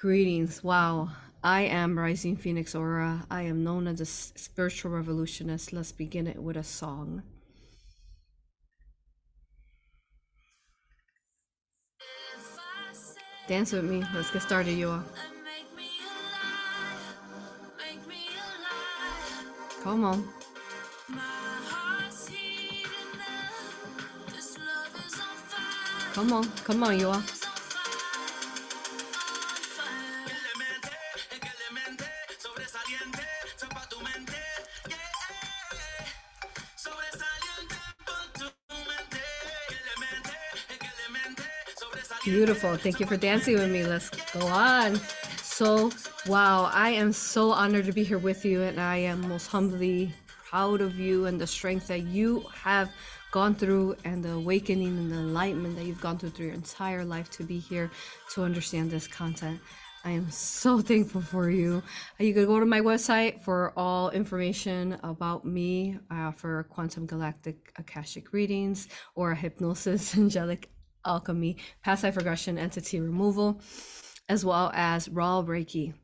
Greetings. Wow. I am Rising Phoenix Aurora. I am known as a spiritual revolutionist. Let's begin it with a song. Dance with me. Let's get started, you all. Come on. Come on. Come on, you Beautiful. Thank you for dancing with me. Let's go on. So, wow, I am so honored to be here with you, and I am most humbly proud of you and the strength that you have gone through, and the awakening and the enlightenment that you've gone through through your entire life to be here to understand this content. I am so thankful for you. Uh, You can go to my website for all information about me. I offer quantum galactic akashic readings or hypnosis, angelic alchemy, past life regression, entity removal, as well as raw Reiki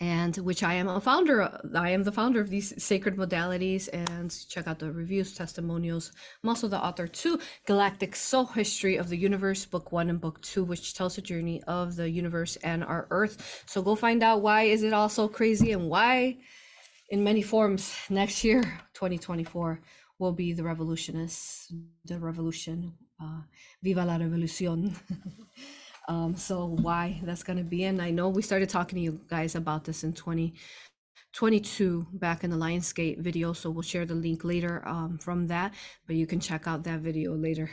and which I am a founder. of- I am the founder of these sacred modalities. And check out the reviews, testimonials. I'm also the author to Galactic Soul History of the Universe, Book One and Book Two, which tells the journey of the universe and our Earth. So go find out why is it all so crazy and why, in many forms, next year, 2024, will be the revolutionists, the revolution. Uh, Viva la revolución. um so why that's going to be and i know we started talking to you guys about this in 2022 back in the lionsgate video so we'll share the link later um, from that but you can check out that video later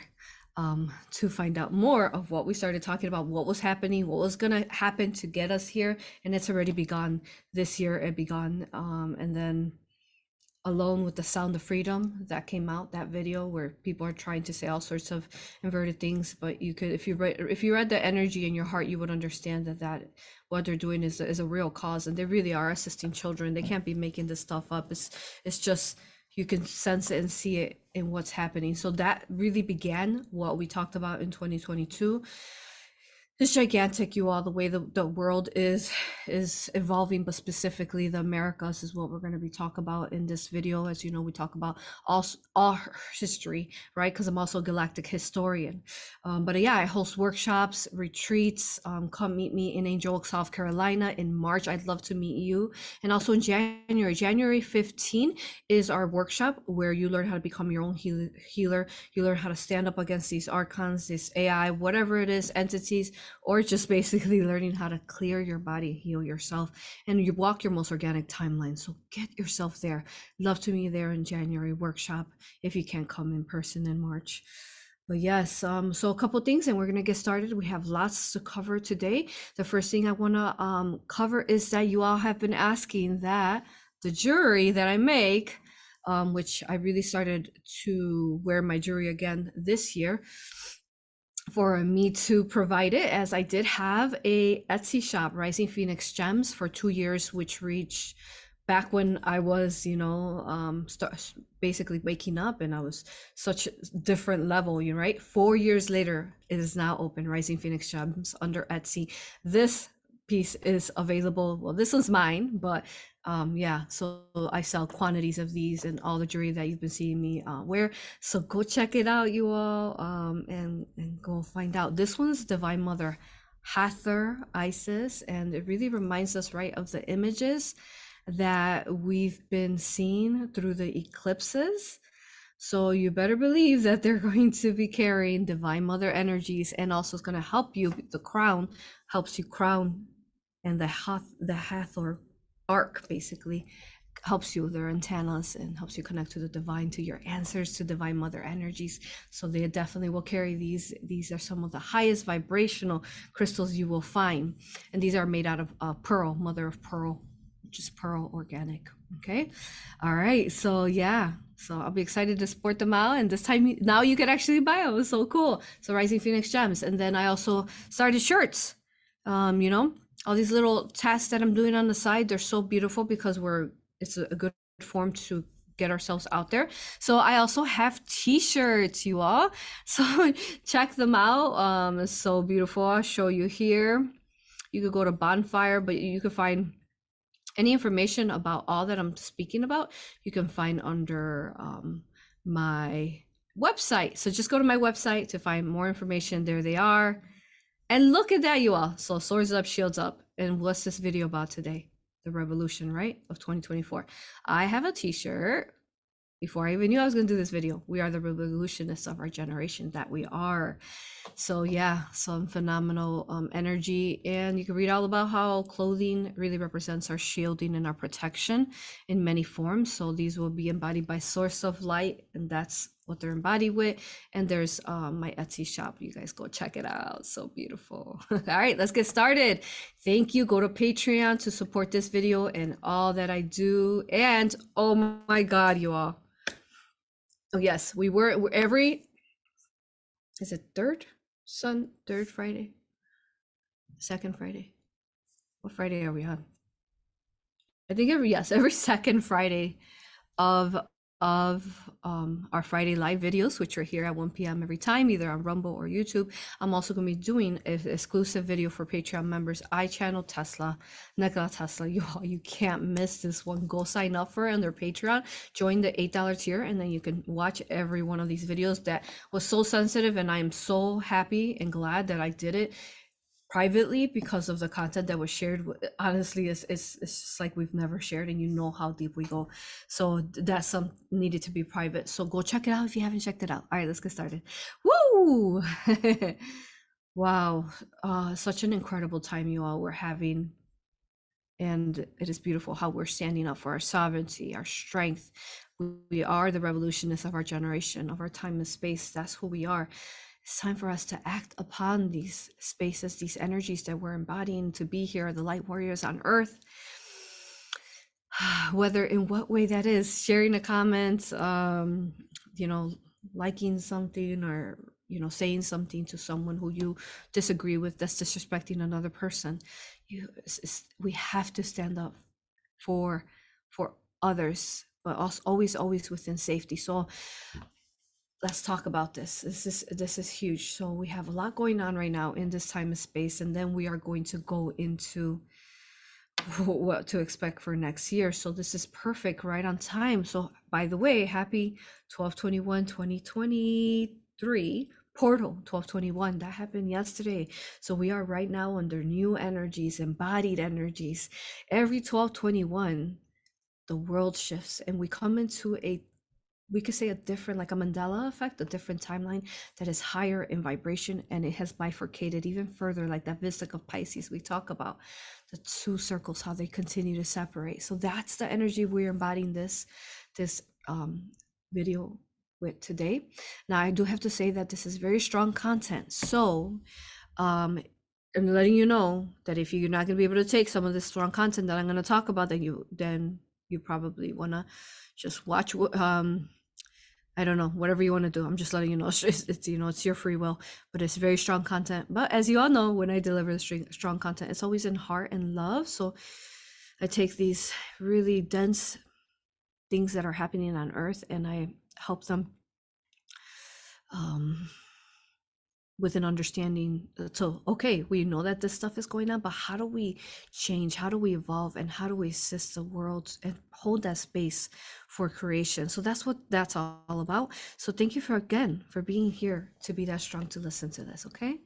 um, to find out more of what we started talking about what was happening what was going to happen to get us here and it's already begun this year it begun um, and then alone with the sound of freedom that came out that video where people are trying to say all sorts of inverted things but you could if you read if you read the energy in your heart you would understand that that what they're doing is, is a real cause and they really are assisting children. They can't be making this stuff up. It's it's just you can sense it and see it in what's happening. So that really began what we talked about in 2022 it's gigantic you all the way the, the world is is evolving but specifically the americas is what we're going to be talking about in this video. As you know we talk about all all history right? Because i'm also a galactic historian. Um, but yeah i host workshops retreats um, come meet me in angel Oak, south carolina in march. I'd love to meet you. And also in january january 15 is our workshop where you learn how to become your own healer. You learn how to stand up against these archons this ai whatever it is entities or just basically learning how to clear your body, heal yourself, and you walk your most organic timeline. So get yourself there. Love to you there in January workshop if you can't come in person in March. But yes, um, so a couple things, and we're gonna get started. We have lots to cover today. The first thing I wanna um, cover is that you all have been asking that the jury that I make, um, which I really started to wear my jury again this year, for me to provide it as I did have a Etsy shop, Rising Phoenix Gems, for two years, which reached back when I was, you know, um, start, basically waking up and I was such a different level, you know, right? Four years later, it is now open, Rising Phoenix Gems under Etsy. This piece is available. Well, this one's mine, but um, yeah, so I sell quantities of these and all the jewelry that you've been seeing me uh, wear. So go check it out, you all, um, and and go find out. This one's Divine Mother Hathor Isis, and it really reminds us, right, of the images that we've been seeing through the eclipses. So you better believe that they're going to be carrying Divine Mother energies, and also it's going to help you. The crown helps you crown, and the Hath the Hathor arc basically helps you with their antennas and helps you connect to the divine to your answers to divine mother energies. So they definitely will carry these these are some of the highest vibrational crystals you will find. And these are made out of uh, pearl mother of pearl which is pearl organic okay? All right so yeah so i'll be excited to support them out. And this time now you can actually buy them. It's so cool. So rising phoenix gems. And then i also started shirts um you know all these little tasks that i'm doing on the side they're so beautiful because we're it's a, good form to get ourselves out there so i also have t-shirts you all so check them out um it's so beautiful i'll show you here You could go to Bonfire, but you could find any information about all that I'm speaking about. You can find under um, my website. So just go to my website to find more information. There they are. And look at that, you all. So swords up, shields up. And what's this video about today? The revolution, right? Of 2024. I have a t-shirt before I even knew I was going to do this video. We are the revolutionists of our generation that we are. So yeah, some phenomenal um, energy. And you can read all about how clothing really represents our shielding and our protection in many forms. So these will be embodied by source of light. And that's what they're embodied with. And there's um, my Etsy shop. You guys go check it out. So beautiful. all right, let's get started. Thank you. Go to Patreon to support this video and all that I do. And oh my God, you all Oh yes, we were every. Is it third Sun third Friday? Second Friday. What Friday are we on? I think every yes every second Friday of of um, our Friday live videos, which are here at 1 p.m. every time, either on Rumble or YouTube. I'm also going to be doing an exclusive video for Patreon members. I channel Tesla, Nikola Tesla. You all, you can't miss this one. Go sign up for it on their Patreon. Join the $8 tier, and then you can watch every one of these videos that was so sensitive. And I am so happy and glad that I did it privately because of the content that was shared honestly it's, it's, it's just like we've never shared and you know how deep we go. So that's some needed to be private. So go check it out if you haven't checked it out. All right let's get started. Woo! Wow. Uh such an incredible time you all were having. And it is beautiful how we're standing up for our sovereignty our strength. We are the revolutionists of our generation of our time and space. That's who we are it's time for us to act upon these spaces, these energies that we're embodying to be here, the light warriors on earth. Whether in what way that is, sharing a comment, um, you know, liking something or you know saying something to someone who you disagree with that's disrespecting another person you we have to stand up for for others but also always always within safety so let's talk about this. This is this is huge. So we have a lot going on right now in this time of space and then we are going to go into what to expect for next year. So this is perfect right on time. So by the way happy 1221 2023 portal 1221 that happened yesterday. So we are right now under new energies embodied energies. Every 1221 the world shifts and we come into a we could say a different like a mandela effect a different timeline that is higher in vibration and it has bifurcated even further like that vesica piscis we talk about. The two circles how they continue to separate. So that's the energy we're embodying this this um, video with today. Now i do have to say that this is very strong content. So um i'm letting you know that if you're not going to be able to take some of this strong content that i'm going to talk about then you then you probably want to just watch um I don't know, whatever you want to do. I'm just letting you know. It's, it's, you know, it's your free will, but it's very strong content. But as you all know, when I deliver strong content, it's always in heart and love. So I take these really dense things that are happening on earth and I help them um with an understanding uh, so okay we know that this stuff is going on but how do we change? How do we evolve? And how do we assist the world and hold that space for creation? So that's what that's all about. So thank you for again for being here to be that strong to listen to this okay?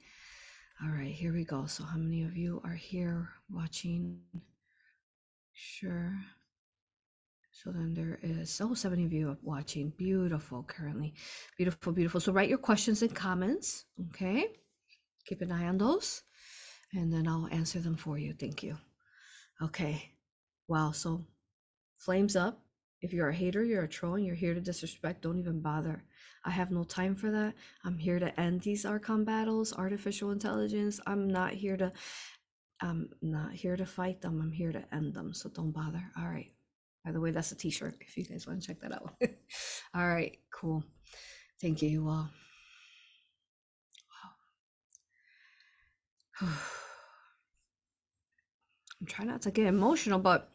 All right here we go. So how many of you are here watching? Sure so then there is oh 70 of you watching. Beautiful currently. Beautiful, beautiful. So write your questions and comments. Okay. Keep an eye on those. And then I'll answer them for you. Thank you. Okay. Wow. So flames up. If you're a hater, you're a troll, and you're here to disrespect, don't even bother. I have no time for that. I'm here to end these Archon battles, artificial intelligence. I'm not here to I'm not here to fight them. I'm here to end them. So don't bother. All right. By the way, that's a t-shirt if you guys want to check that out. all right, cool. Thank you, you all. Wow. I'm trying not to get emotional, but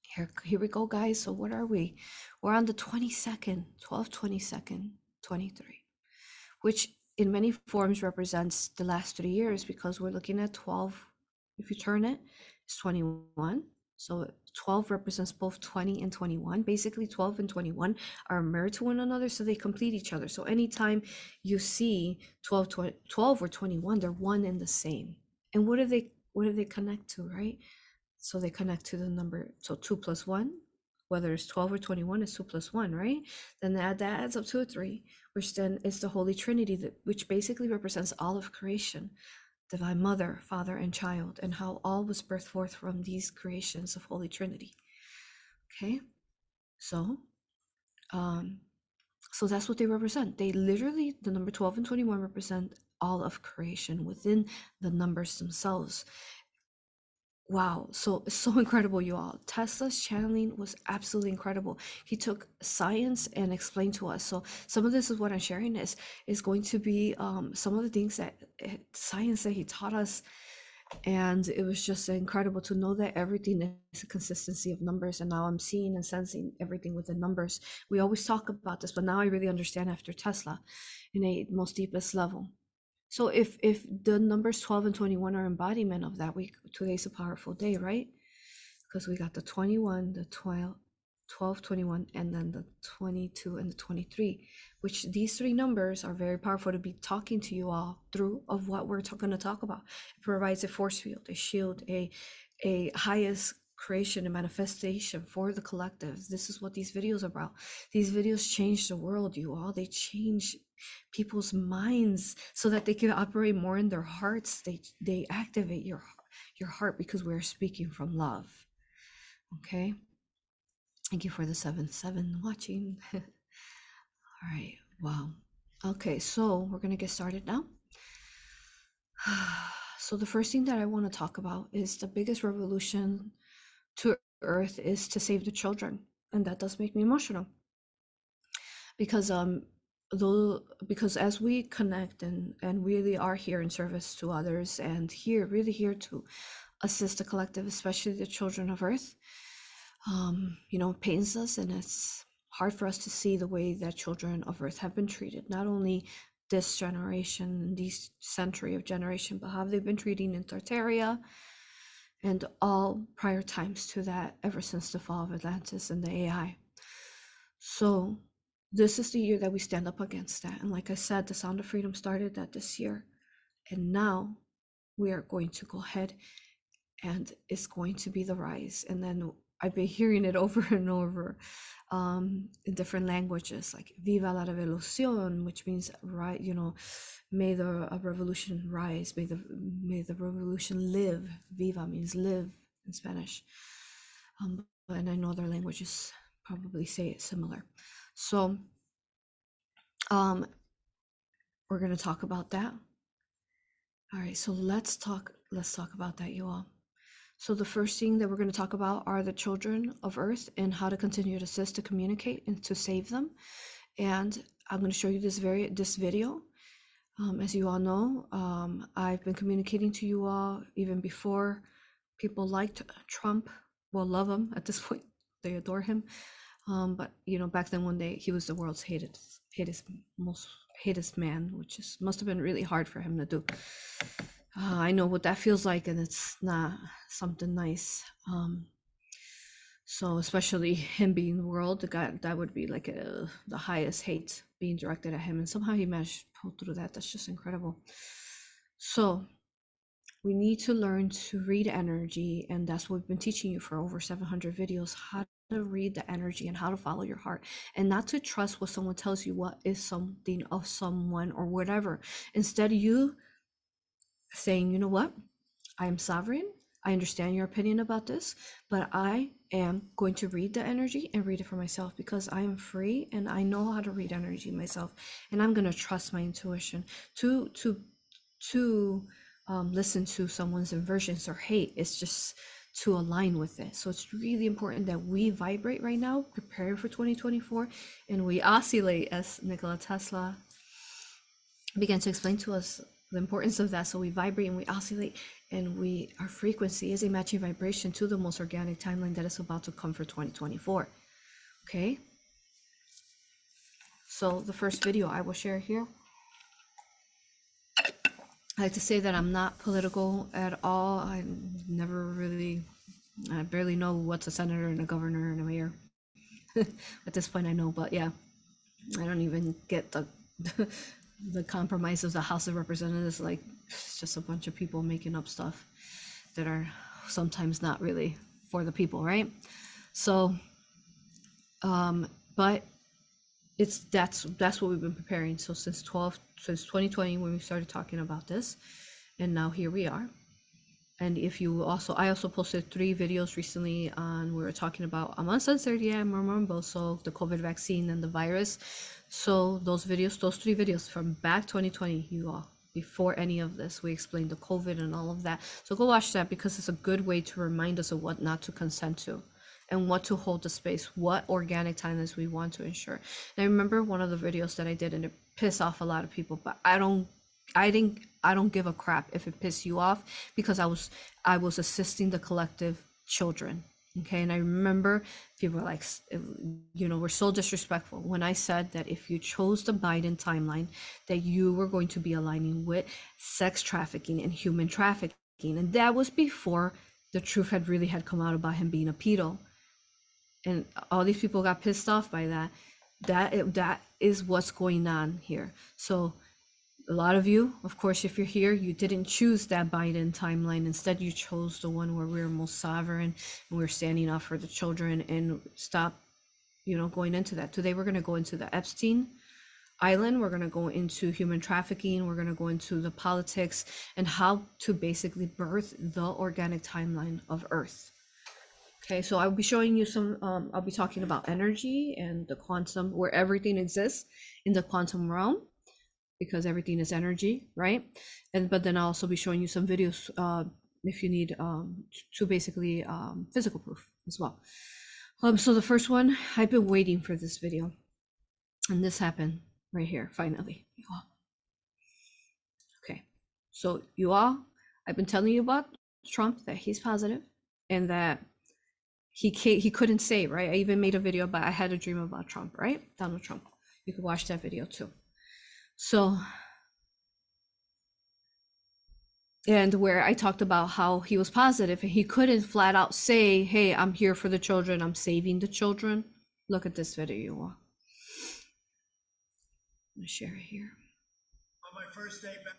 here, here we go, guys. So what are we? We're on the 22nd, 12 22nd, 23, which in many forms represents the last three years because we're looking at 12 if you turn it, it's 21. So 12 represents both 20 and 21. Basically, 12 and 21 are married to one another, so they complete each other. So anytime you see 12, 20, 12 or 21, they're one and the same. And what do they what do they connect to, right? So they connect to the number. So 2 plus 1, whether it's 12 or 21, is 2 plus 1, right? Then that, that adds up to a 3, which then is the Holy Trinity, that, which basically represents all of creation divine mother, father, and child, and how all was birthed forth from these creations of Holy Trinity. Okay, so um, so that's what they represent. They literally, the number 12 and 21 represent all of creation within the numbers themselves. Wow, so so incredible, you all. Tesla's channeling was absolutely incredible. He took science and explained to us. So some of this is what I'm sharing is is going to be um, some of the things that eh, science that he taught us, and it was just incredible to know that everything is a consistency of numbers. And now I'm seeing and sensing everything with the numbers. We always talk about this, but now I really understand after Tesla, in a most deepest level. So if if the numbers 12 and 21 are embodiment of that week, today's a powerful day, right? Because we got the 21, the 12, 12, 21, and then the 22 and the 23, which these three numbers are very powerful to be talking to you all through of what we're going to talk about. It provides a force field, a shield, a a highest creation and manifestation for the collective. This is what these videos are about. These videos change the world, you all. They change people's minds so that they can operate more in their hearts. They they activate your your heart because we're speaking from love. Okay? Thank you for the seven seven watching. All right. Wow. Okay. So we're gonna get started now. So the first thing that i want to talk about is the biggest revolution to earth is to save the children. And that does make me emotional. Because um though because as we connect and and really are here in service to others and here really here to assist the collective especially the children of earth um you know pains us and it's hard for us to see the way that children of earth have been treated. Not only this generation this century of generation but how they've been treating in tartaria and all prior times to that ever since the fall of atlantis and the ai so this is the year that we stand up against that. And like I said, the Sound of Freedom started that this year. And now we are going to go ahead and it's going to be the rise. And then I've been hearing it over and over um, in different languages, like "Viva la revolución," which means right, you know, may the revolution rise, may the may the revolution live. "Viva" means live in Spanish, um, and I know other languages probably say it similar. So um we're going to talk about that. All right, so let's talk let's talk about that you all. So the first thing that we're going to talk about are the children of earth and how to continue to assist to communicate and to save them. And I'm going to show you this very this video. Um, as you all know, um, I've been communicating to you all even before people liked Trump. Well, love him at this point. They adore him. Um, but you know, back then, one day he was the world's hated, hated, most hated man, which is must have been really hard for him to do. Uh, I know what that feels like, and it's not something nice. Um, so especially him being the world, the guy that would be like a, the highest hate being directed at him, and somehow he managed to pull through that. That's just incredible. So we need to learn to read energy, and that's what we've been teaching you for over 700 videos. How to read the energy and how to follow your heart and not to trust what someone tells you what is something of someone or whatever. Instead you saying you know what? I am sovereign. I understand your opinion about this but i am going to read the energy and read it for myself because i am free and i know how to read energy myself and i'm going to trust my intuition to to to um, listen to someone's inversions or hate. It's just to align with it. So it's really important that we vibrate right now, prepare for 2024, and we oscillate as Nikola Tesla began to explain to us the importance of that. So we vibrate and we oscillate, and we our frequency is a matching vibration to the most organic timeline that is about to come for 2024. Okay. So the first video I will share here I like to say that I'm not political at all. I never really, I barely know what's a senator and a governor and a mayor. at this point, I know, but yeah, I don't even get the the compromise of the House of Representatives. Like, it's just a bunch of people making up stuff that are sometimes not really for the people, right? So, um, but it's that's that's what we've been preparing. So since 12 since 2020 when we started talking about this, and now here we are. And if you also, I also posted three videos recently on we were talking about I'm uncensored, yeah, I'm Murmurumboso, the COVID vaccine and the virus. So those videos, those three videos from back 2020, you all before any of this, we explained the COVID and all of that. So go watch that because it's a good way to remind us of what not to consent to and what to hold the space, what organic timelines we want to ensure. And I remember one of the videos that I did and it pissed off a lot of people, but I don't I didn't I don't give a crap if it pissed you off because I was I was assisting the collective children. Okay, and I remember people were like, you know, we're so disrespectful when I said that if you chose the Biden timeline, that you were going to be aligning with sex trafficking and human trafficking, and that was before the truth had really had come out about him being a pedo. And all these people got pissed off by that that that is what's going on here. So a lot of you of course if you're here you didn't choose that biden timeline. Instead you chose the one where we are most sovereign and we are standing up for the children and stop you know going into that. Today we're going to go into the epstein island. We're going to go into human trafficking. We're going to go into the politics and how to basically birth the organic timeline of earth Okay, so I'll be showing you some, um, I'll be talking about energy and the quantum, where everything exists in the quantum realm, because everything is energy, right? And but then I'll also be showing you some videos uh, if you need um, to basically um, physical proof as well. Um, so the first one, I've been waiting for this video, and this happened right here, finally. Okay, so you all, I've been telling you about Trump that he's positive and that he he couldn't say right. I even made a video about I had a dream about Trump, right? Donald Trump. You could watch that video too. So and where I talked about how he was positive and he couldn't flat out say, "Hey, I'm here for the children. I'm saving the children." Look at this video, you all. I'm gonna share it here. On my first day back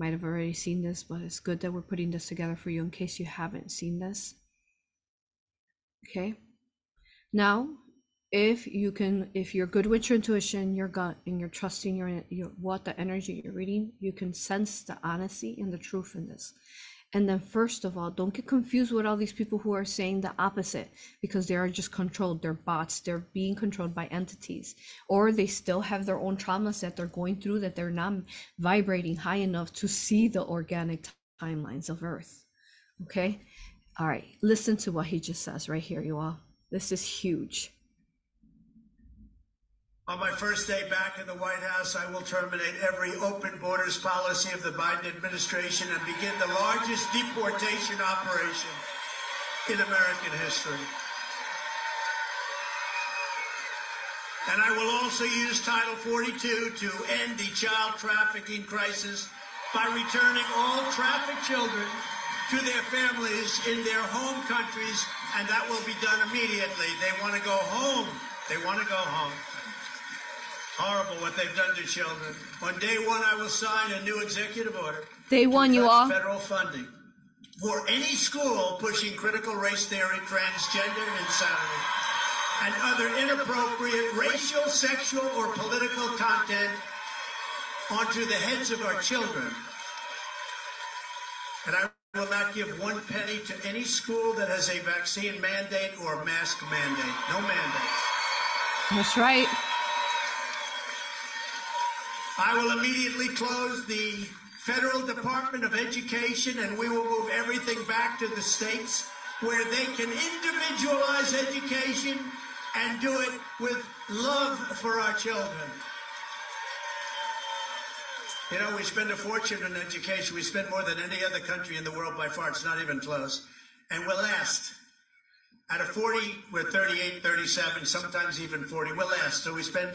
might have already seen this, but it's good that we're putting this together for you in case you haven't seen this. Okay. Now, if you can, if you're good with your intuition, your gut, and you're trusting your, your what the energy you're reading, you can sense the honesty and the truth in this. And then, first of all, don't get confused with all these people who are saying the opposite because they are just controlled. They're bots. They're being controlled by entities, or they still have their own traumas that they're going through that they're not vibrating high enough to see the organic timelines of Earth. Okay. All right. Listen to what he just says right here, you all. This is huge. On my first day back in the White House, I will terminate every open borders policy of the Biden administration and begin the largest deportation operation in American history. And I will also use Title 42 to end the child trafficking crisis by returning all trafficked children to their families in their home countries, and that will be done immediately. They want to go home. They want to go home. Horrible what they've done to children. On day one, I will sign a new executive order. Day one, you all. Federal funding for any school pushing critical race theory, transgender insanity, and other inappropriate racial, sexual, or political content onto the heads of our children. And I will not give one penny to any school that has a vaccine mandate or mask mandate. No mandates. That's right. I will immediately close the Federal Department of Education and we will move everything back to the states where they can individualize education and do it with love for our children. You know, we spend a fortune in education. We spend more than any other country in the world by far. It's not even close. And we're last. Out of 40, we're 38, 37, sometimes even 40. We're last. So we spend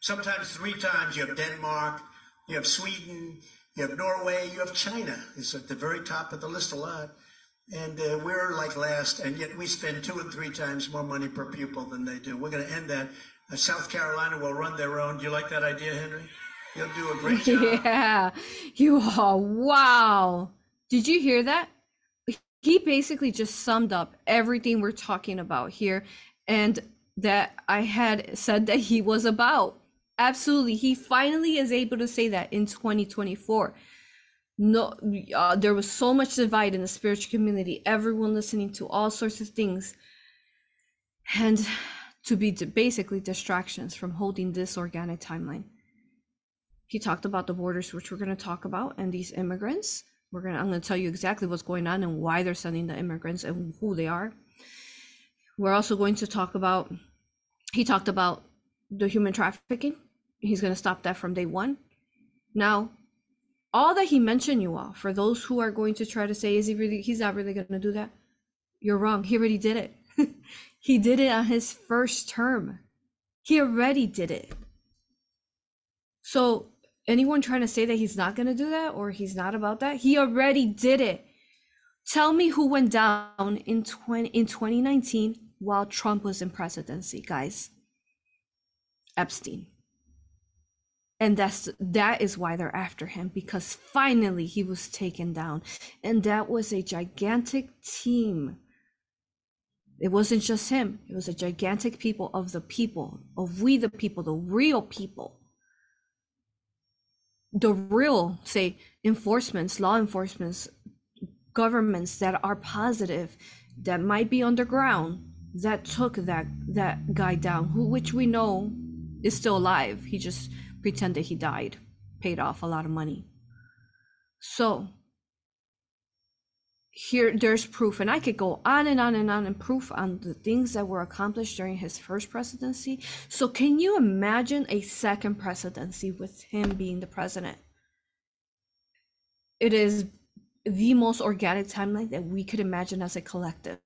Sometimes three times you have Denmark, you have Sweden, you have Norway, you have China It's at the very top of the list a lot. And uh, we're like last, and yet we spend two and three times more money per pupil than they do. We're going to end that. Uh, South Carolina will run their own. Do you like that idea, Henry? You'll do a great job. Yeah, you are. Wow. Did you hear that? He basically just summed up everything we're talking about here and that I had said that he was about. Absolutely. He finally is able to say that in 2024. No, uh, there was so much divide in the spiritual community, everyone listening to all sorts of things. And to be basically distractions from holding this organic timeline. He talked about the borders, which we're going to talk about, and these immigrants. We're gonna. I'm going to tell you exactly what's going on and why they're sending the immigrants and who they are. We're also going to talk about. He talked about the human trafficking. He's going to stop that from day one. Now, all that he mentioned, you all, for those who are going to try to say, is he really? He's not really going to do that. You're wrong. He already did it. he did it on his first term. He already did it. So anyone trying to say that he's not going to do that or he's not about that, he already did it. Tell me who went down in 20 in 2019 while Trump was in presidency, guys. Epstein. And that's that is why they're after him because finally he was taken down. And that was a gigantic team. It wasn't just him. It was a gigantic people of the people, of we the people, the real people the real say enforcements law enforcements governments that are positive that might be underground that took that that guy down who which we know is still alive he just pretended he died paid off a lot of money. So here there's proof and i could go on and on and on and proof on the things that were accomplished during his first presidency. So can you imagine a second presidency with him being the president? It is the most organic timeline that we could imagine as a collective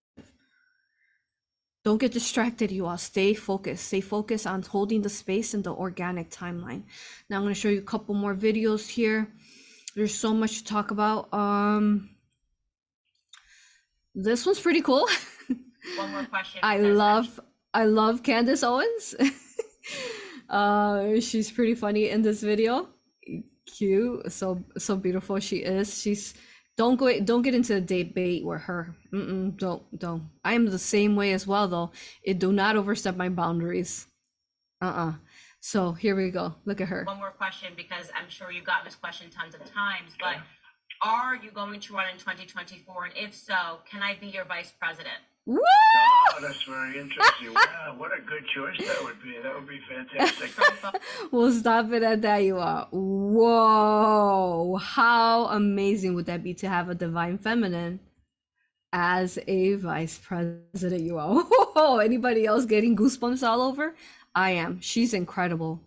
don't get distracted you all stay focused stay focused on holding the space in the organic timeline now i'm going to show you a couple more videos here there's so much to talk about um this one's pretty cool. One more question. I love I love Candace Owens. uh she's pretty funny in this video. Cute, so so beautiful she is. She's don't go don't get into a debate with her. Mm-mm, don't don't. I am the same way as well though. It do not overstep my boundaries. Uh-uh. So here we go. Look at her. One more question because I'm sure you've gotten this question tons of times, but are you going to run in 2024? And if so, can I be your vice president? Woo! Oh, that's very interesting. Wow, what a good choice that would be. That would be fantastic. we'll stop it at that, you are. Whoa! How amazing would that be to have a divine feminine as a vice president? You are. Whoa! Anybody else getting goosebumps all over? I am. She's incredible.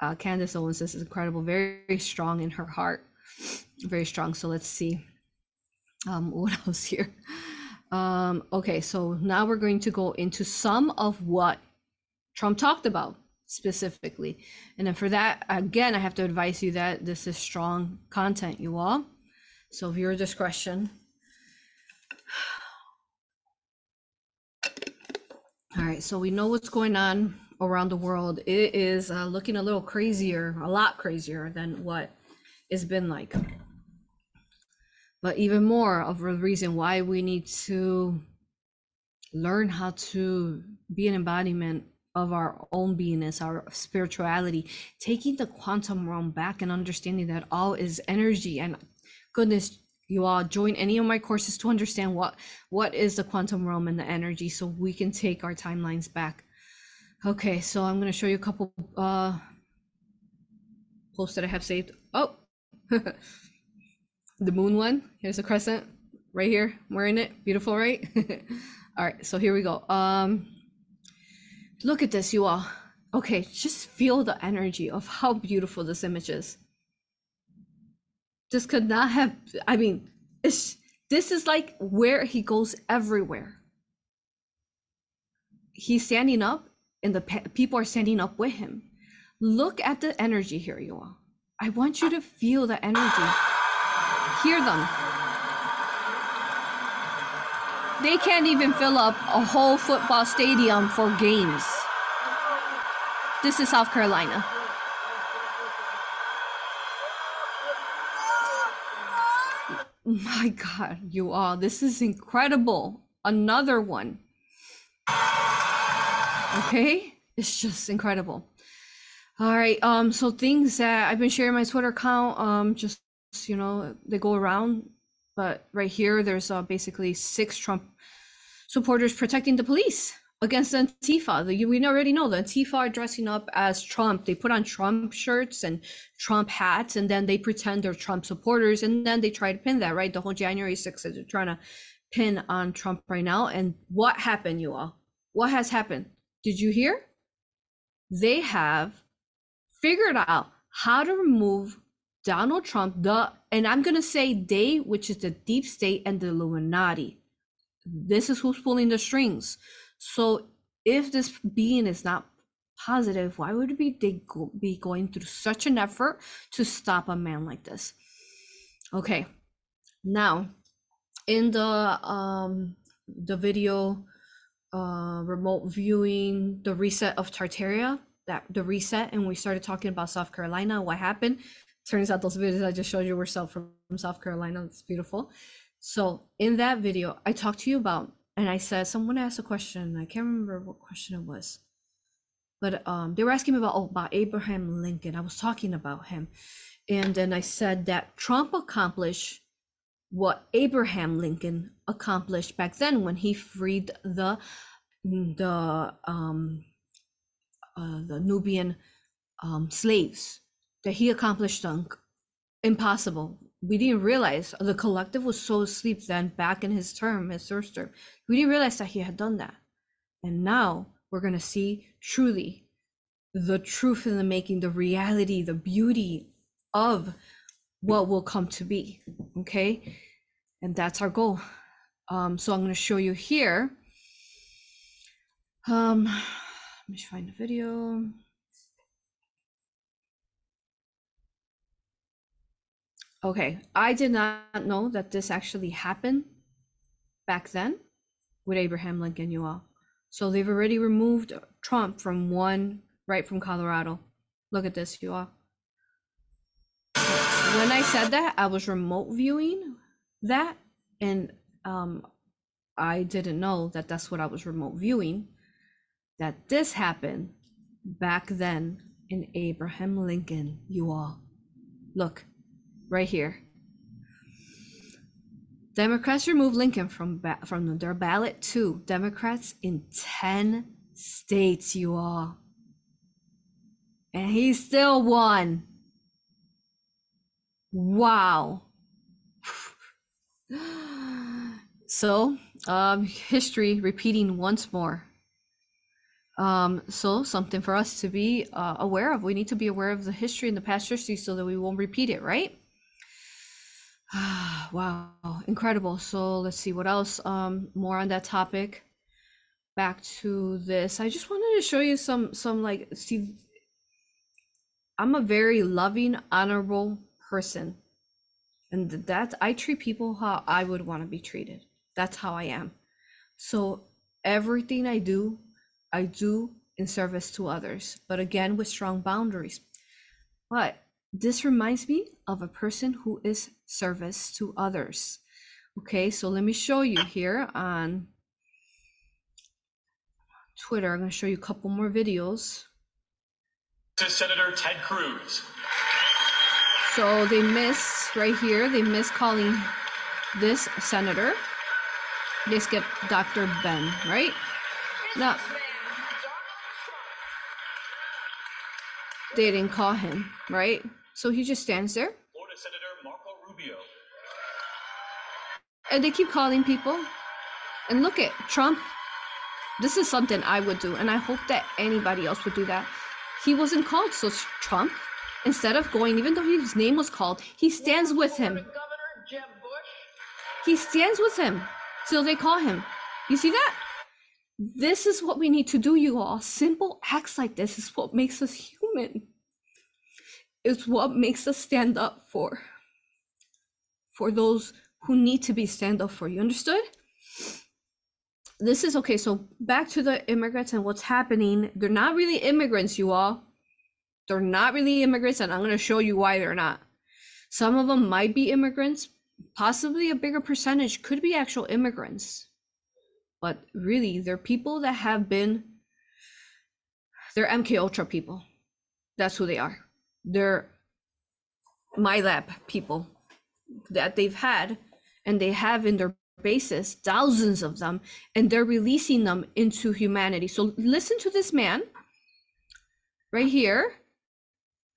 Uh, Candace Owens is incredible, very, very strong in her heart very strong. So let's see um, what else here. Um, okay, so now we're going to go into some of what Trump talked about specifically. And then for that, again, I have to advise you that this is strong content, you all. So viewer discretion. All right, so we know what's going on around the world. It is uh, looking a little crazier, a lot crazier than what it's been like. But even more of a reason why we need to learn how to be an embodiment of our own beingness, our spirituality, taking the quantum realm back and understanding that all is energy. And goodness, you all join any of my courses to understand what what is the quantum realm and the energy, so we can take our timelines back. Okay, so I'm gonna show you a couple uh posts that I have saved. Oh, the moon one. Here's a crescent right here. I'm wearing it. Beautiful, right? all right, so here we go. Um, look at this, you all. Okay, just feel the energy of how beautiful this image is. This could not have. I mean, it's this is like where he goes everywhere. He's standing up, and the pe- people are standing up with him. Look at the energy here, you all I want you to feel the energy. Hear them. They can't even fill up a whole football stadium for games. This is South Carolina. My God, you all, this is incredible. Another one. Okay, it's just incredible. All right, um, so things that I've been sharing my Twitter account, um, just you know, they go around, but right here, there's uh, basically six Trump supporters protecting the police against Antifa. The, we already know the Antifa are dressing up as Trump. They put on Trump shirts and Trump hats, and then they pretend they're Trump supporters, and then they try to pin that, right? The whole January 6th, they're trying to pin on Trump right now. And what happened, you all? What has happened? Did you hear? They have figured out how to remove Donald Trump, the and I'm gonna say they, which is the deep state and the Illuminati. This is who's pulling the strings. So if this being is not positive, why would be they go, be going through such an effort to stop a man like this? Okay, now in the um the video uh remote viewing the reset of Tartaria that the reset and we started talking about South Carolina what happened turns out those videos I just showed you were self from, from South Carolina. It's beautiful. So in that video I talked to you about and I said someone asked a question I can't remember what question it was but um they were asking me about oh, about Abraham Lincoln. I was talking about him. And then I said that Trump accomplished what Abraham Lincoln accomplished back then when he freed the the um uh, the Nubian um, slaves that he accomplished done impossible. We didn't realize the collective was so asleep then back in his term, his first term. We didn't realize that he had done that. And now we're gonna see truly the truth in the making, the reality, the beauty of what will come to be. Okay. And that's our goal. Um, so I'm going to show you here. Um, let me find the video. Okay, I did not know that this actually happened back then with Abraham Lincoln, you all. So they've already removed Trump from one right from Colorado. Look at this, you all. When I said that, I was remote viewing that, and um, I didn't know that that's what I was remote viewing. That this happened back then in Abraham Lincoln, you all. Look, right here. Democrats removed Lincoln from ba- from their ballot too. Democrats in 10 states, you all. And he still won. Wow. so, um, history repeating once more. Um, so something for us to be uh, aware of. We need to be aware of the history and the past history so that we won't repeat it, right? wow, incredible. So let's see what else. Um, more on that topic. Back to this. I just wanted to show you some some like see. I'm a very loving, honorable person, and that I treat people how I would want to be treated. That's how I am. So everything I do, I do in service to others, but again with strong boundaries. But this reminds me of a person who is service to others. Okay, so let me show you here on Twitter. I'm going to show you a couple more videos. To Senator Ted Cruz. So they missed right here, they missed calling this senator. They skipped Dr. Ben, right? Now, they didn't call him, right? So he just stands there Florida Senator Marco Rubio. and they keep calling people. And look at Trump. This is something I would do, and I hope that anybody else would do that. He wasn't called, so Trump, instead of going, even though his name was called, he stands with him. Governor Jeb Bush. He stands with him till they call him. You see that? This is what we need to do, you all. Simple acts like this is what makes us human. Is what makes us stand up for for those who need to be stand up for. You understood? This is okay. So back to the immigrants and what's happening. They're not really immigrants, you all. They're not really immigrants, and I'm going to show you why they're not. Some of them might be immigrants, possibly a bigger percentage could be actual immigrants. But really, they're people that have been, they're MK Ultra people. That's who they are. They're my lab people that they've had and they have in their bases thousands of them and they're releasing them into humanity. So listen to this man right here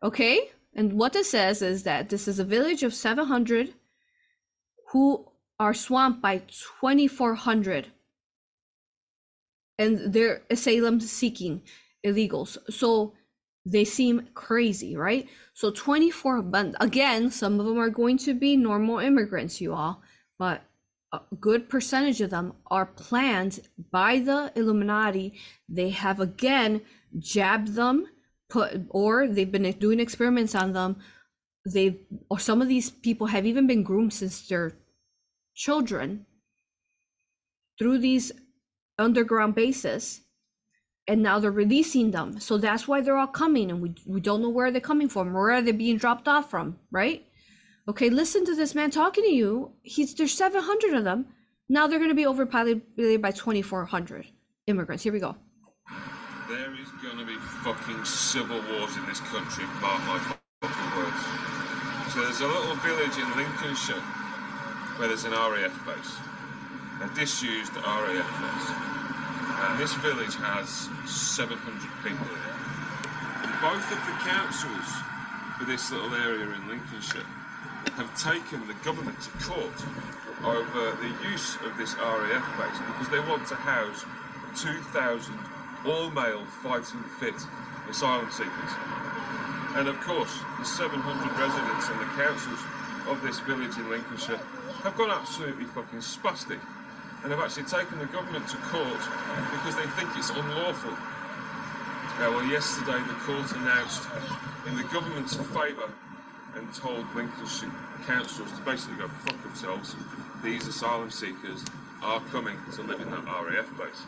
okay? And what this says is that this is a village of 700 who are swamped by 2400 and they're asylum seeking illegals. So they seem crazy right? So 24 but again some of them are going to be normal immigrants you all but a good percentage of them are planned by the illuminati. They have again jabbed them put or they've been doing experiments on them. They or some of these people have even been groomed since they're children through these underground bases and now they're releasing them. So that's why they're all coming and we, we don't know where they're coming from where are they being dropped off from right? Okay listen to this man talking to you. He's there's 700 of them. Now they're going to be overpopulated by 2400 immigrants. Here we go. There is going to be fucking civil wars in this country, mark my fucking words. So there's a little village in Lincolnshire where there's an RAF base, a disused RAF base. And this village has 700 people. And both of the councils for this little area in Lincolnshire have taken the government to court over the use of this RAF base because they want to house 2,000 all male fighting fit asylum seekers. And of course, the 700 residents and the councils of this village in Lincolnshire have gone absolutely fucking spastic and have actually taken the government to court because they think it's unlawful. Uh, well, yesterday the court announced in the government's favour and told Lincolnshire councils to basically go fuck themselves. These asylum seekers are coming to live in that RAF base.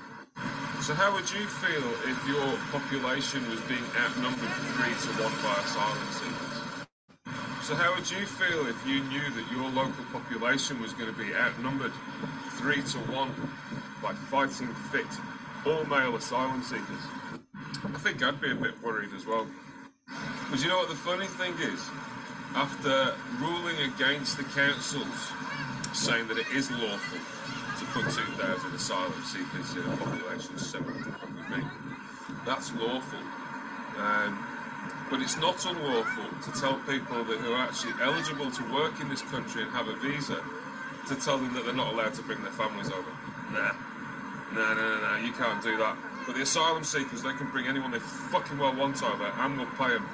So how would you feel if your population was being outnumbered three to one by asylum seekers? So how would you feel if you knew that your local population was going to be outnumbered three to one by fighting fit, all male asylum seekers? I think I'd be a bit worried as well. But you know what the funny thing is? After ruling against the councils, saying that it is lawful to put 2,000 asylum seekers in a population of 700 me, that's lawful. Um, but it's not unlawful to tell people that who are actually eligible to work in this country and have a visa to tell them that they're not allowed to bring their families over. Nah. No, no, no, no, you can't do that. But the asylum seekers, they can bring anyone they fucking well want over and we'll pay them.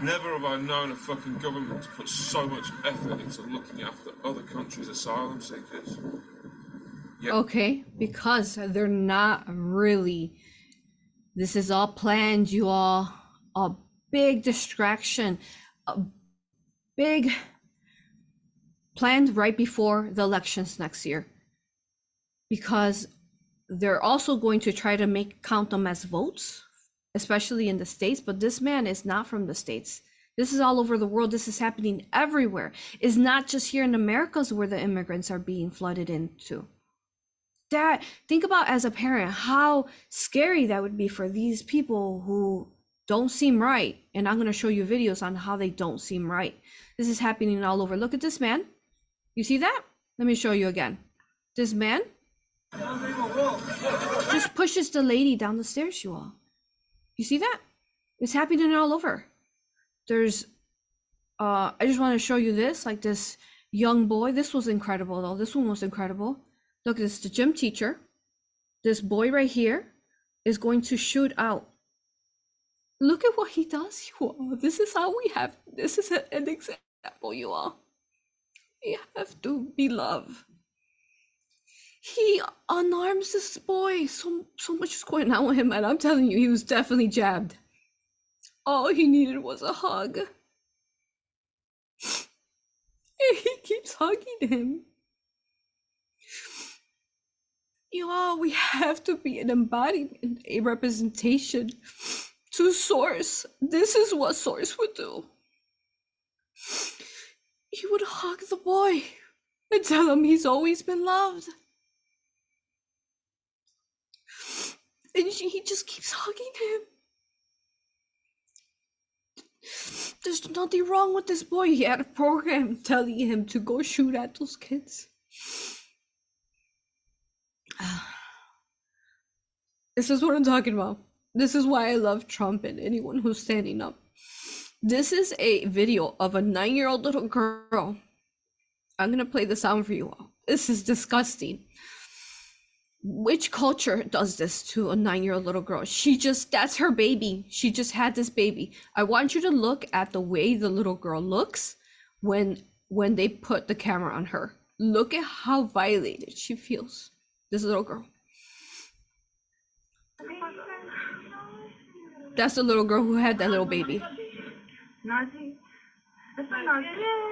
Never have I known a fucking government to put so much effort into looking after other countries' asylum seekers. Yep. Okay, because they're not really. This is all planned, you all. A big distraction, a big planned right before the elections next year. Because they're also going to try to make count them as votes, especially in the states. But this man is not from the states. This is all over the world. This is happening everywhere. It's not just here in Americas where the immigrants are being flooded into that think about as a parent how scary that would be for these people who don't seem right. And i'm going to show you videos on how they don't seem right. This is happening all over. Look at this man. You see that? Let me show you again. This man just pushes the lady down the stairs you all. You see that? It's happening all over. There's uh i just want to show you this like this young boy. This was incredible though. This one was incredible. Look, this is the gym teacher. This boy right here is going to shoot out. Look at what he does, you all. This is how we have, this is a- an example, you all. We have to be love. He unarms this boy. So, so much is going on with him, and I'm telling you, he was definitely jabbed. All he needed was a hug. And he keeps hugging him. Y'all, we have to be an embodiment, a representation to Source. This is what Source would do. He would hug the boy and tell him he's always been loved. And she, he just keeps hugging him. There's nothing wrong with this boy. He had a program telling him to go shoot at those kids. This is what I'm talking about. This is why I love Trump and anyone who's standing up. This is a video of a nine year old little girl. I'm going to play the sound for you all. This is disgusting. Which culture does this to a nine year old little girl? She just, that's her baby. She just had this baby. I want you to look at the way the little girl looks when when they put the camera on her. Look at how violated she feels. This little girl. That's the little girl who had that little baby.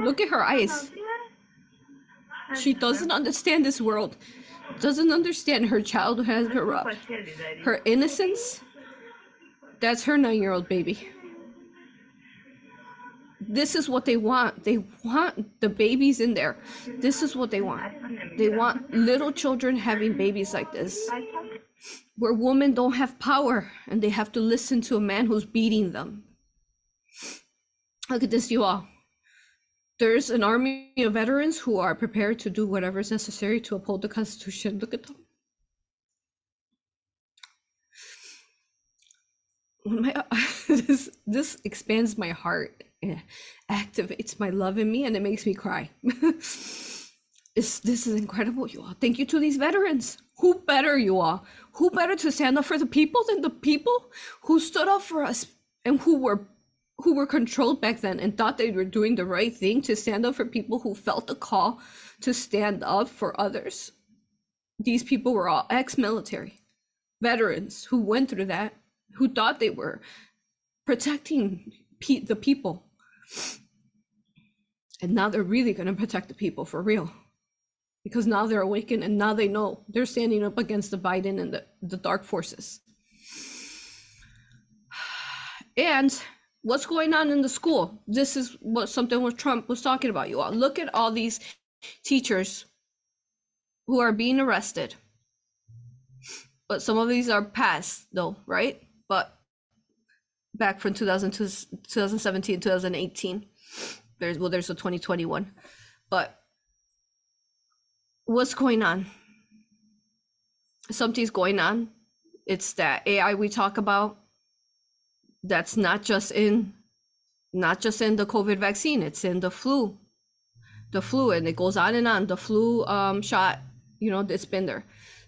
Look at her eyes. She doesn't understand this world. Doesn't understand her child has her up. Her innocence. That's her nine-year-old baby. This is what they want. They want the babies in there. This is what they want. They want little children having babies like this where women don't have power and they have to listen to a man who's beating them. Look at this, you all. There's an army of veterans who are prepared to do whatever is necessary to uphold the Constitution. Look at them. My this this expands my heart, activates my love in me, and it makes me cry. This is incredible, you all. Thank you to these veterans. Who better, you all? Who better to stand up for the people than the people who stood up for us and who were who were controlled back then and thought they were doing the right thing to stand up for people who felt the call to stand up for others. These people were all ex-military veterans who went through that, who thought they were protecting pe- the people. And now they're really going to protect the people for real because now they're awakened and now they know they're standing up against the Biden and the, the dark forces. And what's going on in the school? This is what something what Trump was talking about. You all look at all these teachers who are being arrested. But some of these are past though, right? But back from 2002, 2017, 2018. There's well, there's a 2021. But what's going on? Something's going on. It's that AI we talk about. That's not just in not just in the COVID vaccine, it's in the flu. The flu, and it goes on and on. The flu um shot, you know, it's been there.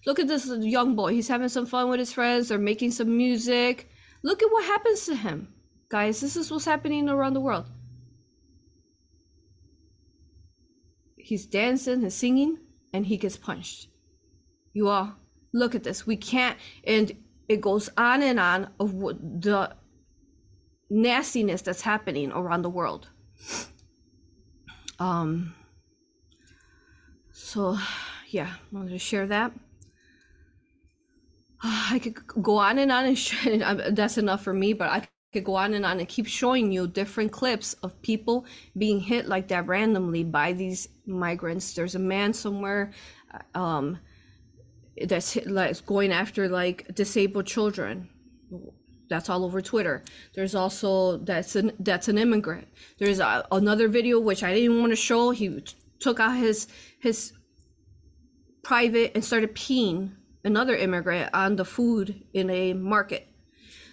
Look at this young boy. He's having some fun with his friends. They're making some music. Look at what happens to him. Guys, this is what's happening around the world. He's dancing and singing and he gets punched. You all look at this. We can't, and it goes on and on of what the nastiness that's happening around the world. Um. So, yeah, I wanted to share that. I could go on and on and that's enough for me, but I could go on and on and keep showing you different clips of people being hit like that randomly by these migrants. There's a man somewhere um, that's hit, like going after like disabled children. That's all over Twitter. There's also that's an that's an immigrant. There's a, another video which I didn't want to show. He t- took out his his private and started peeing another immigrant on the food in a market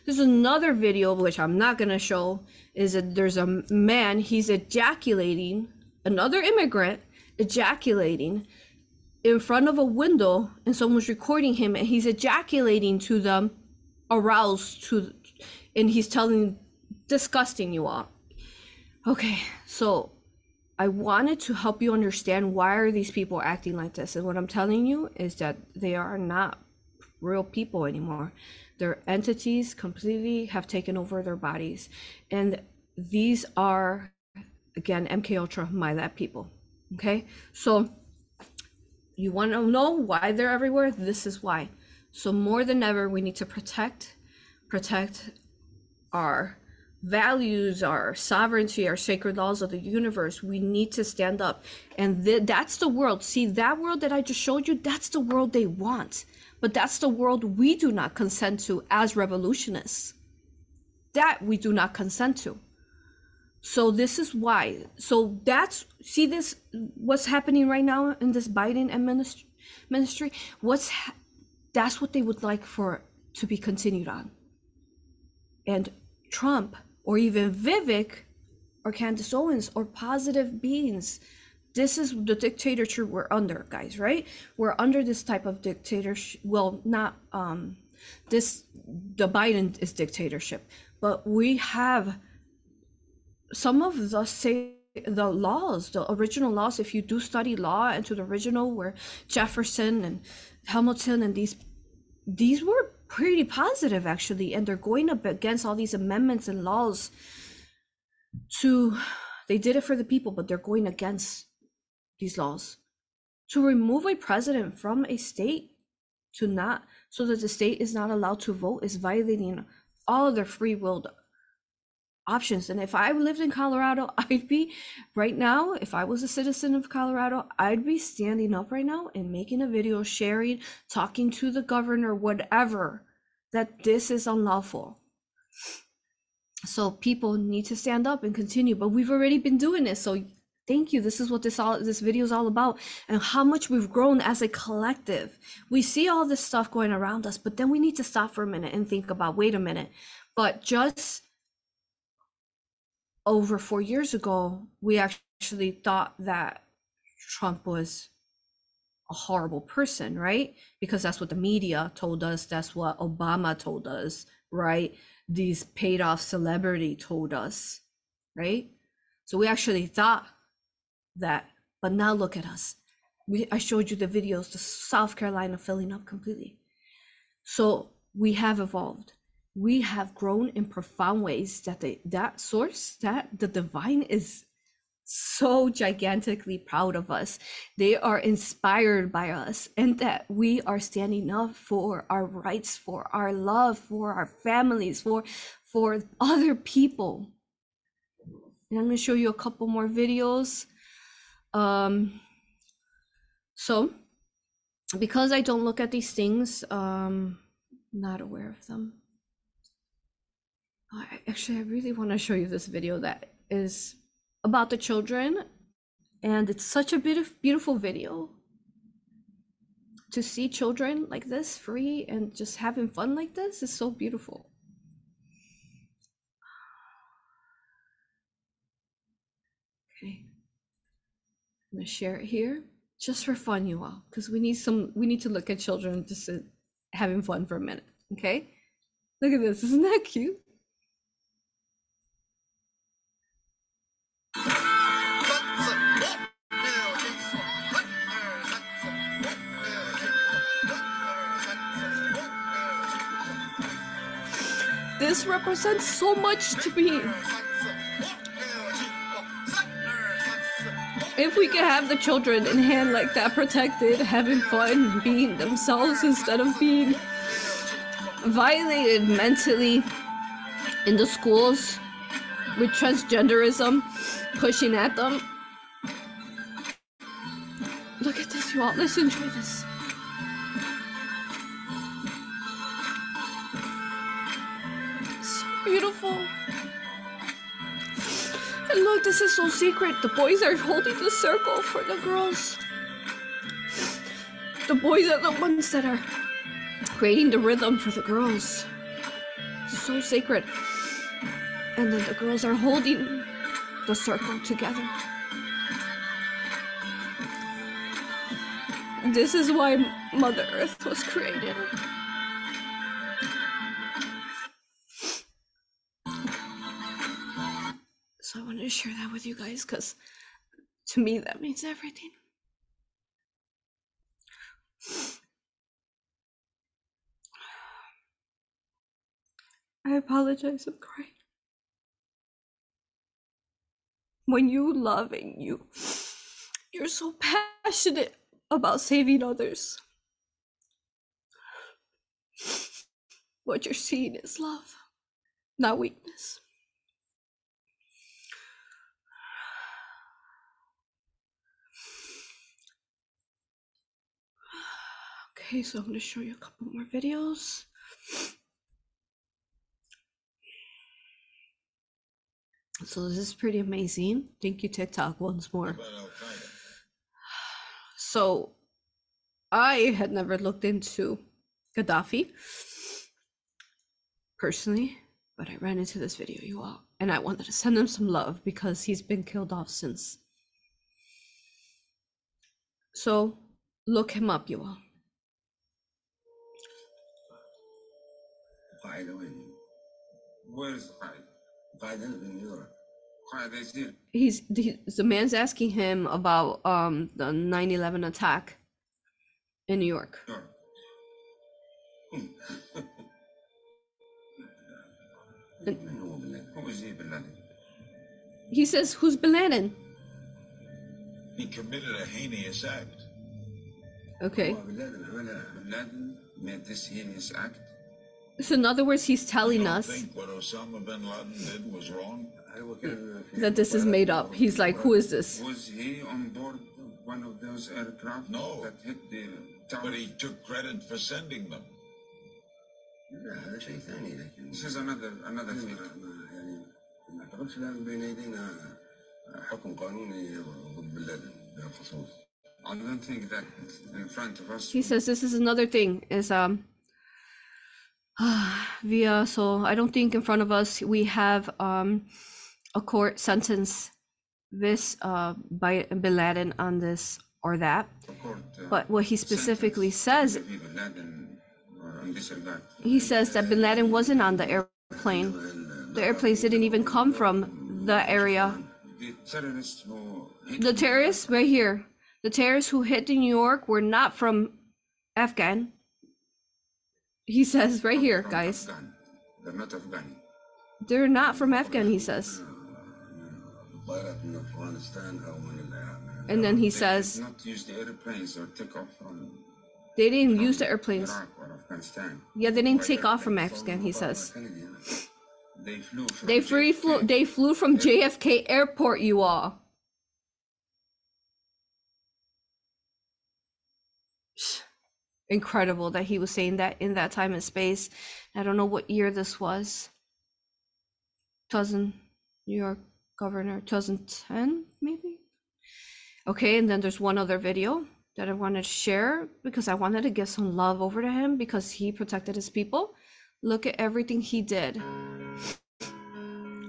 there's another video which I'm not gonna show. Is that there's a man he's ejaculating another immigrant ejaculating in front of a window and someone's recording him and he's ejaculating to them aroused to and he's telling disgusting you all okay so i wanted to help you understand why are these people acting like this and what i'm telling you is that they are not real people anymore their entities completely have taken over their bodies and these are again mk ultra my lab people Okay, so you want to know why they're everywhere? This is why. So more than ever, we need to protect, protect our values, our sovereignty, our sacred laws of the universe. We need to stand up, and th- that's the world. See that world that I just showed you? That's the world they want, but that's the world we do not consent to as revolutionists. That we do not consent to. So this is why. So that's see this what's happening right now in this Biden administ- ministry. What's ha- that's what they would like for to be continued on. And Trump or even Vivek or Candace Owens or positive beings. This is the dictatorship we're under, guys, right? We're under this type of dictatorship. Well, not um this the Biden is dictatorship, but we have some of the say the laws, the original laws, if you do study law into the original where Jefferson and Hamilton and these these were pretty positive actually, and they're going up against all these amendments and laws to they did it for the people, but they're going against these laws. To remove a president from a state to not so that the state is not allowed to vote is violating all of their free will options. And if I lived in Colorado, I'd be right now, if I was a citizen of Colorado, I'd be standing up right now and making a video, sharing, talking to the governor, whatever, that this is unlawful. So people need to stand up and continue, but we've already been doing this. So thank you. This is what this all this video is all about and how much we've grown as a collective. We see all this stuff going around us, but then we need to stop for a minute and think about, wait a minute. But just over four years ago, we actually thought that Trump was a horrible person, right? Because that's what the media told us. That's what Obama told us, right? These paid off celebrity told us, right? So we actually thought that, but now look at us. We I showed you the videos, the South Carolina filling up completely. So we have evolved we have grown in profound ways that the that source that the divine is so gigantically proud of us they are inspired by us and that we are standing up for our rights for our love for our families for for other people and i'm going to show you a couple more videos um so because i don't look at these things um not aware of them I, actually, I really want to show you this video that is about the children, and it's such a beautiful video to see children like this free and just having fun like this is so beautiful. I'm gonna share it here just for fun, you all, because we need some. We need to look at children just having fun for a minute. Okay, look at this. Isn't that cute? This represents so much to me. If we could have the children in hand like that, protected, having fun, being themselves instead of being violated mentally in the schools with transgenderism pushing at them. Look at this, you all. Let's enjoy this. So beautiful. And look, this is so secret. The boys are holding the circle for the girls. The boys are the ones that are creating the rhythm for the girls. So sacred. And then the girls are holding the circle together. This is why Mother Earth was created. So I wanted to share that with you guys because to me that means everything. I apologize, I'm crying. When you love and you You're so passionate about saving others. What you're seeing is love, not weakness. Okay, so I'm going to show you a couple more videos. So this is pretty amazing. Thank you, TikTok, once more. So I had never looked into Gaddafi personally, but I ran into this video, you all, and I wanted to send him some love because he's been killed off since. So look him up, you all. where is in He's the, the man's asking him about um the 9/11 attack in New York. He, He says, "Who's Bin Laden?" He committed a heinous act. Okay. Bin Laden made this heinous act So in other words, he's telling You don't us think what Osama bin Laden did was wrong? هو كان في that this is made up. He's like, "Who is this?" Was he on board one of those aircraft No. that hit the tower? But he took credit for sending them. لا هذا شيء ثاني لكن This is another another thing. يعني ما اعتقدش الان بين يدينا حكم قانوني ضد بن لادن بالخصوص. I don't think that in front of us. He says this is another thing is um via so I don't think in front of us we have um a court sentence this uh by Bin Laden on this or that. court, uh, But what he specifically says Laden or on this or that. he says that Bin Laden wasn't on the airplane. The airplanes didn't even come from the area. The terrorists who hit The terrorists right here. The terrorists who hit New York were not from Afghan. He says right here, guys. They're not Afghan. They're not from Afghan, he says. And then he says. They didn't use the airplanes. Yeah, they didn't take off from Afghan, he says. They flew. They flew. They flew from JFK Airport, you all. Incredible that he was saying that in that time and space. I don't know what year this was. 2000 New York governor 2010 maybe. Okay, and then there's one other video that I wanted to share because I wanted to give some love over to him because he protected his people. Look at everything he did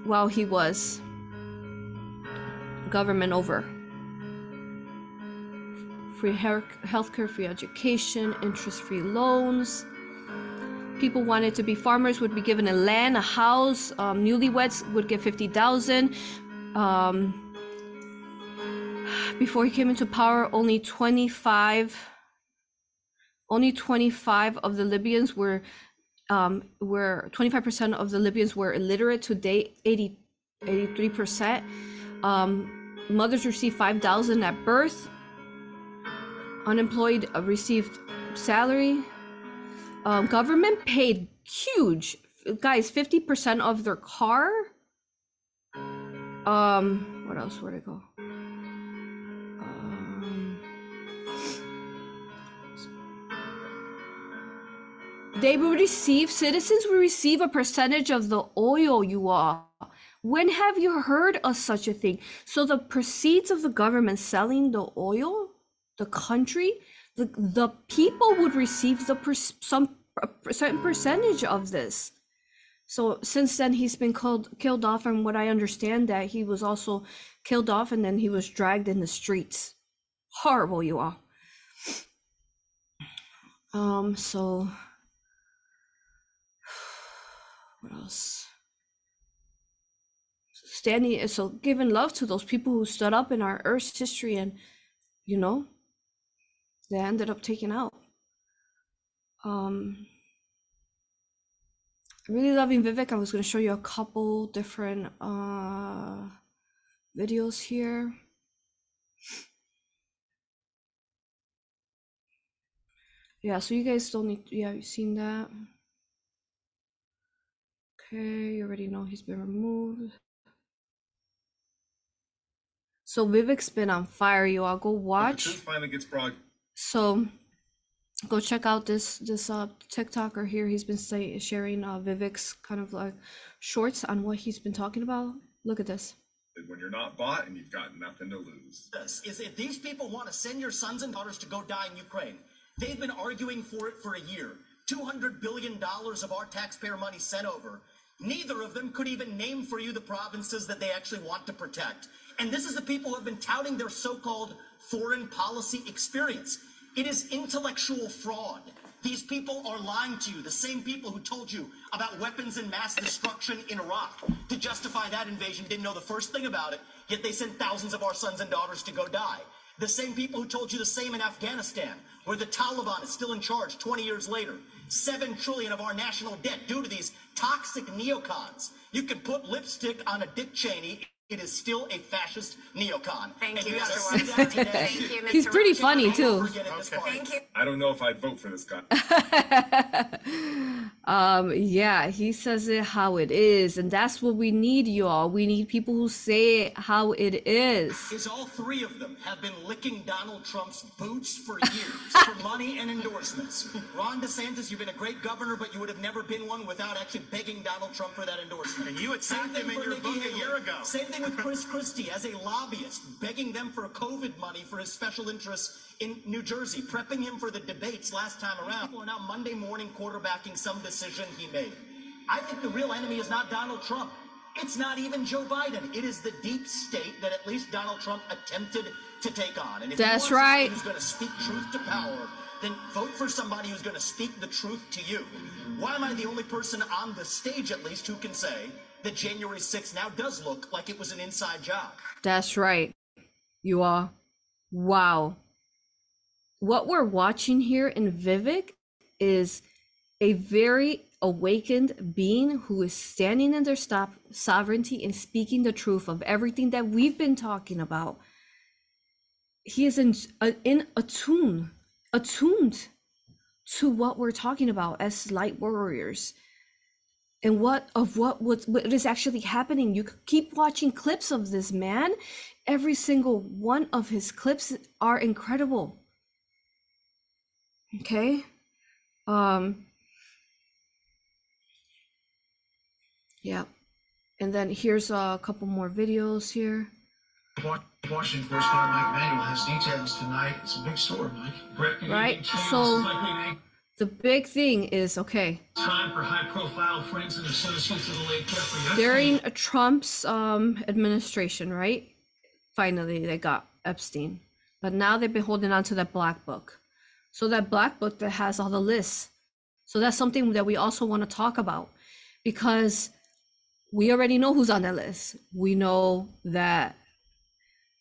while he was government over. Free health healthcare, free education, interest-free loans. People wanted to be farmers would be given a land, a house. Um, newlyweds would get fifty thousand. Um, before he came into power, only twenty-five. Only twenty-five of the Libyans were um, where 25% of the Libyans were illiterate. Today, 80, 83%. Um, mothers received 5,000 at birth. Unemployed uh, received salary. Um, government paid huge, guys, 50% of their car. Um, what else? Where'd it go? Um, they will receive citizens will receive a percentage of the oil you are when have you heard of such a thing so the proceeds of the government selling the oil the country the, the people would receive the per, some a certain percentage of this. So since then he's been killed killed off and what i understand that he was also killed off and then he was dragged in the streets. Horrible you all. Um so what else? Standing so giving love to those people who stood up in our earth's history and you know they ended up taking out. Um, really loving Vivek. I was going to show you a couple different uh, videos here. Yeah, so you guys don't need, yeah, you've seen that. Okay, you already know he's been removed. So Vivek's been on fire, you all go watch. If finally gets broad so go check out this this uh TikToker here. He's been say, sharing uh Vivek's kind of like shorts on what he's been talking about. Look at this. When you're not bought and you've got nothing to lose. this is if these people want to send your sons and daughters to go die in Ukraine, they've been arguing for it for a year. $200 billion of our taxpayer money sent over. Neither of them could even name for you the provinces that they actually want to protect. And this is the people who have been touting their so called foreign policy experience. It is intellectual fraud. These people are lying to you, the same people who told you about weapons and mass destruction in Iraq. To justify that invasion, didn't know the first thing about it, yet they sent thousands of our sons and daughters to go die. The same people who told you the same in Afghanistan, where the Taliban is still in charge 20 years later. Seven trillion of our national debt due to these toxic neocons. You can put lipstick on a Dick Cheney. It is still a fascist neocon. Thank And you, Mr. see. Thank you, Mr. He's pretty Rocha. funny too. Over again in this party. Thank you. I don't know if I'd vote for this guy. um yeah he says it how it is and that's what we need y'all we need people who say it how it is is all three of them have been licking Donald Trump's boots for years for money and endorsements. Ron DeSantis, you've been a great governor, but you would have never been one without actually begging Donald Trump for that endorsement. And you attacked him in your book a year ago. Same thing with Chris Christie as a lobbyist, begging them for COVID money for his special interests in New Jersey, prepping him for the debates last time around. People are now Monday morning quarterbacking some decision he made. I think the real enemy is not Donald Trump. It's not even Joe Biden. It is the deep state that at least Donald Trump attempted to take on. And if That's you want right. Who's going to speak truth to power? Then vote for somebody who's going to speak the truth to you. Why am I the only person on the stage, at least, who can say that January 6th now does look like it was an inside job? that's right you are wow. What we're watching here in vivek is a very awakened being who is standing in their stop sovereignty and speaking the truth of everything that we've been talking about. He is in, uh, in attune attuned to what we're talking about as light warriors and what of what what, what is actually happening. You keep watching clips of this man. Every single one of his clips are incredible. Okay? Um yeah. And then here's a couple more videos here. Wa- Washington correspondent Mike Emanuel has details tonight. It's a big story, Mike. Right, so- the big thing is okay time for high-profile friends and associates of the late Jeffrey during Trump's um administration, right? Finally, they got Epstein, but now they've been holding on to that black book. So that black book that has all the lists. So that's something that we also want to talk about because we already know who's on that list. We know that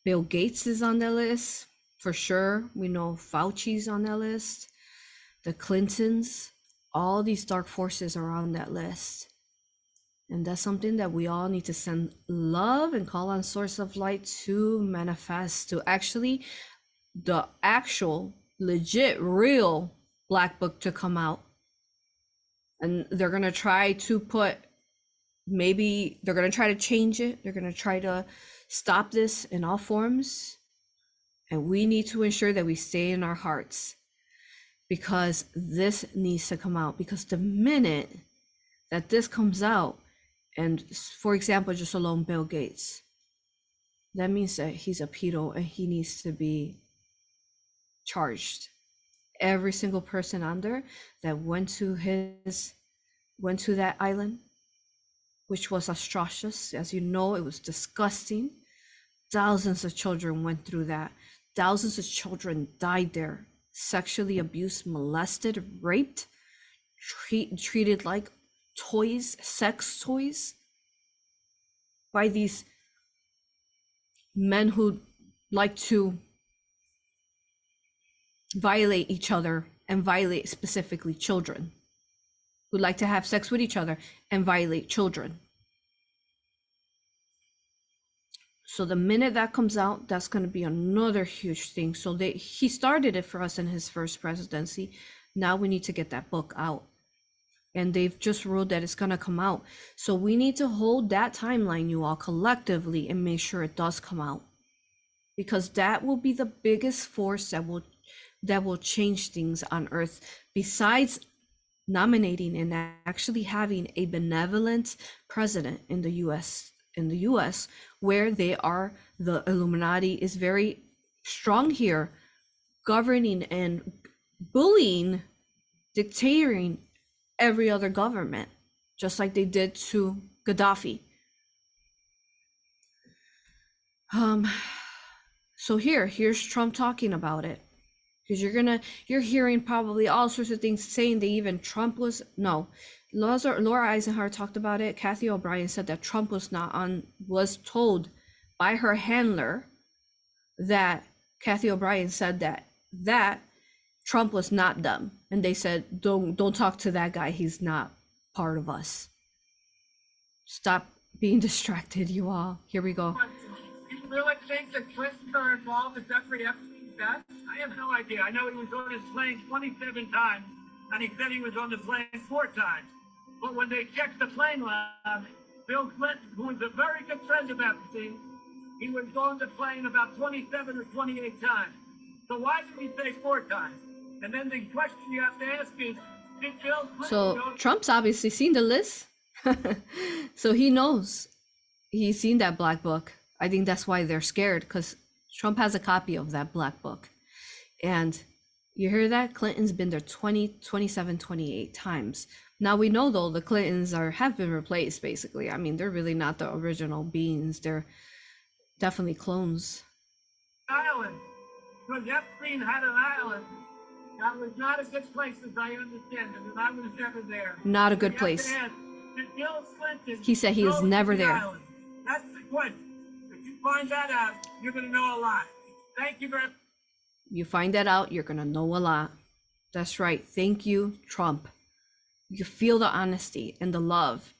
Bill Gates is on that list for sure. We know Fauci's on that list. The Clintons, all these dark forces are on that list. And that's something that we all need to send love and call on source of light to manifest to actually the actual legit real black book to come out. And they're going to try to put maybe they're going to try to change it. They're going to try to stop this in all forms. And we need to ensure that we stay in our hearts because this needs to come out. Because the minute that this comes out and for example just alone bill gates that means that he's a pedo and he needs to be charged. Every single person under that went to his went to that island which was atrocious. As you know it was disgusting. Thousands of children went through that. Thousands of children died there sexually abused molested raped treat, treated like toys sex toys by these men who like to violate each other and violate specifically children who like to have sex with each other and violate children so the minute that comes out that's going to be another huge thing so they he started it for us in his first presidency Now we need to get that book out. And they've just ruled that it's going to come out. So we need to hold that timeline, you all, collectively and make sure it does come out. Because that will be the biggest force that will that will change things on earth besides nominating and actually having a benevolent president in the US in the US where they are the Illuminati is very strong here governing and bullying dictating every other government just like they did to Gaddafi. Um so here here's Trump talking about it. Because you're gonna you're hearing probably all sorts of things saying that even Trump was no Laura, Eisenhower talked about it. Cathy O'Brien said that Trump was not on was told by her handler that Cathy O'Brien said that that Trump was not dumb, and they said don't don't talk to that guy he's not part of us. Stop being distracted you all. Here we go. Do You really think that are involved in Jeffrey Epstein's death? I have no idea. I know he was on his plane 27 times, and he said he was on the plane four times. But when they checked the plane log, Bill Clinton, who was a very good friend of Epstein, he was on the plane about 27 or 28 times. So why did he say four times? And then the question you have to ask is, did Bill Clinton So Trump's obviously seen the list. so he knows. He's seen that black book. I think that's why they're scared because Trump has a copy of that black book. And you hear that? Clinton's been there 20, 27, 28 times. Now we know though the Clintons are have been replaced basically. I mean, they're really not the original beings. They're definitely clones. island? Because Epstein had an island. That was not a good place as I understand it, and I was never there. Not a good place. ask, Clinton He said he was never the there. island? That's the question. If you find that out, you're going to know a lot. Thank you very much. You find that out, you're gonna know a lot. That's right. Thank you, Trump. You feel the honesty and the love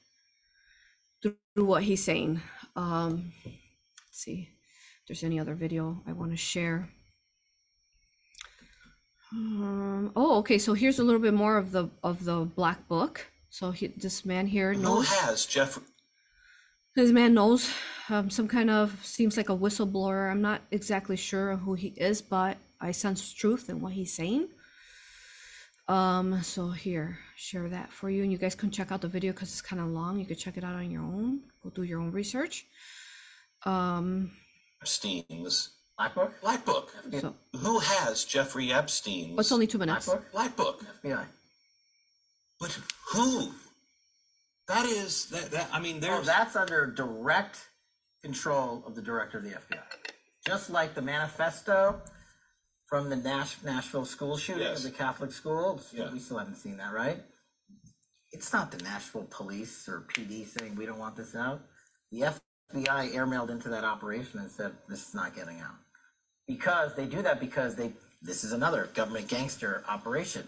through what he's saying. Um, let's see if there's any other video I want to share. Um, oh, okay. So here's a little bit more of the of the black book. So he, this man here Who knows. has Jeffrey? This man knows um, some kind of seems like a whistleblower. I'm not exactly sure who he is, but I sense truth in what he's saying. Um, so here, share that for you, and you guys can check out the video because it's kind of long. You could check it out on your own. Go do your own research. Um, Epstein's Black Book? Black Book. so Who has Jeffrey Epstein's it's only two minutes. Black Book? Black Book? FBI. But who? That is that. that I mean, there's. Oh, there's that's under direct control of the director of the FBI. Just like the manifesto from the Nash, Nashville school shooting Yes. of the Catholic school. Yeah. We still haven't seen that, right? It's not the Nashville police or PD saying we don't want this out. The FBI airmailed into that operation and said this is not getting out. Because they do that because they this is another government gangster operation.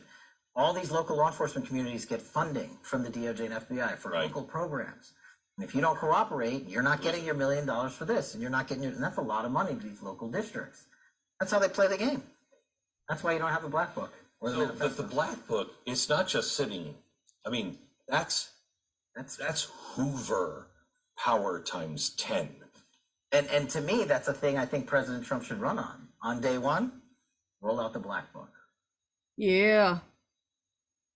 All these local law enforcement communities get funding from the DOJ and FBI for Right. local programs. And if you don't cooperate, you're not getting your million dollars for this, and you're not getting your, and that's a lot of money to these local districts. That's how they play the game. That's why you don't have a black book. Or the so. But the manifesto. Black Book. It's not just sitting. I mean, that's That's that's Hoover power times ten. and and to me, that's a thing I think President Trump should run on. On day one, roll out the black book. Yeah.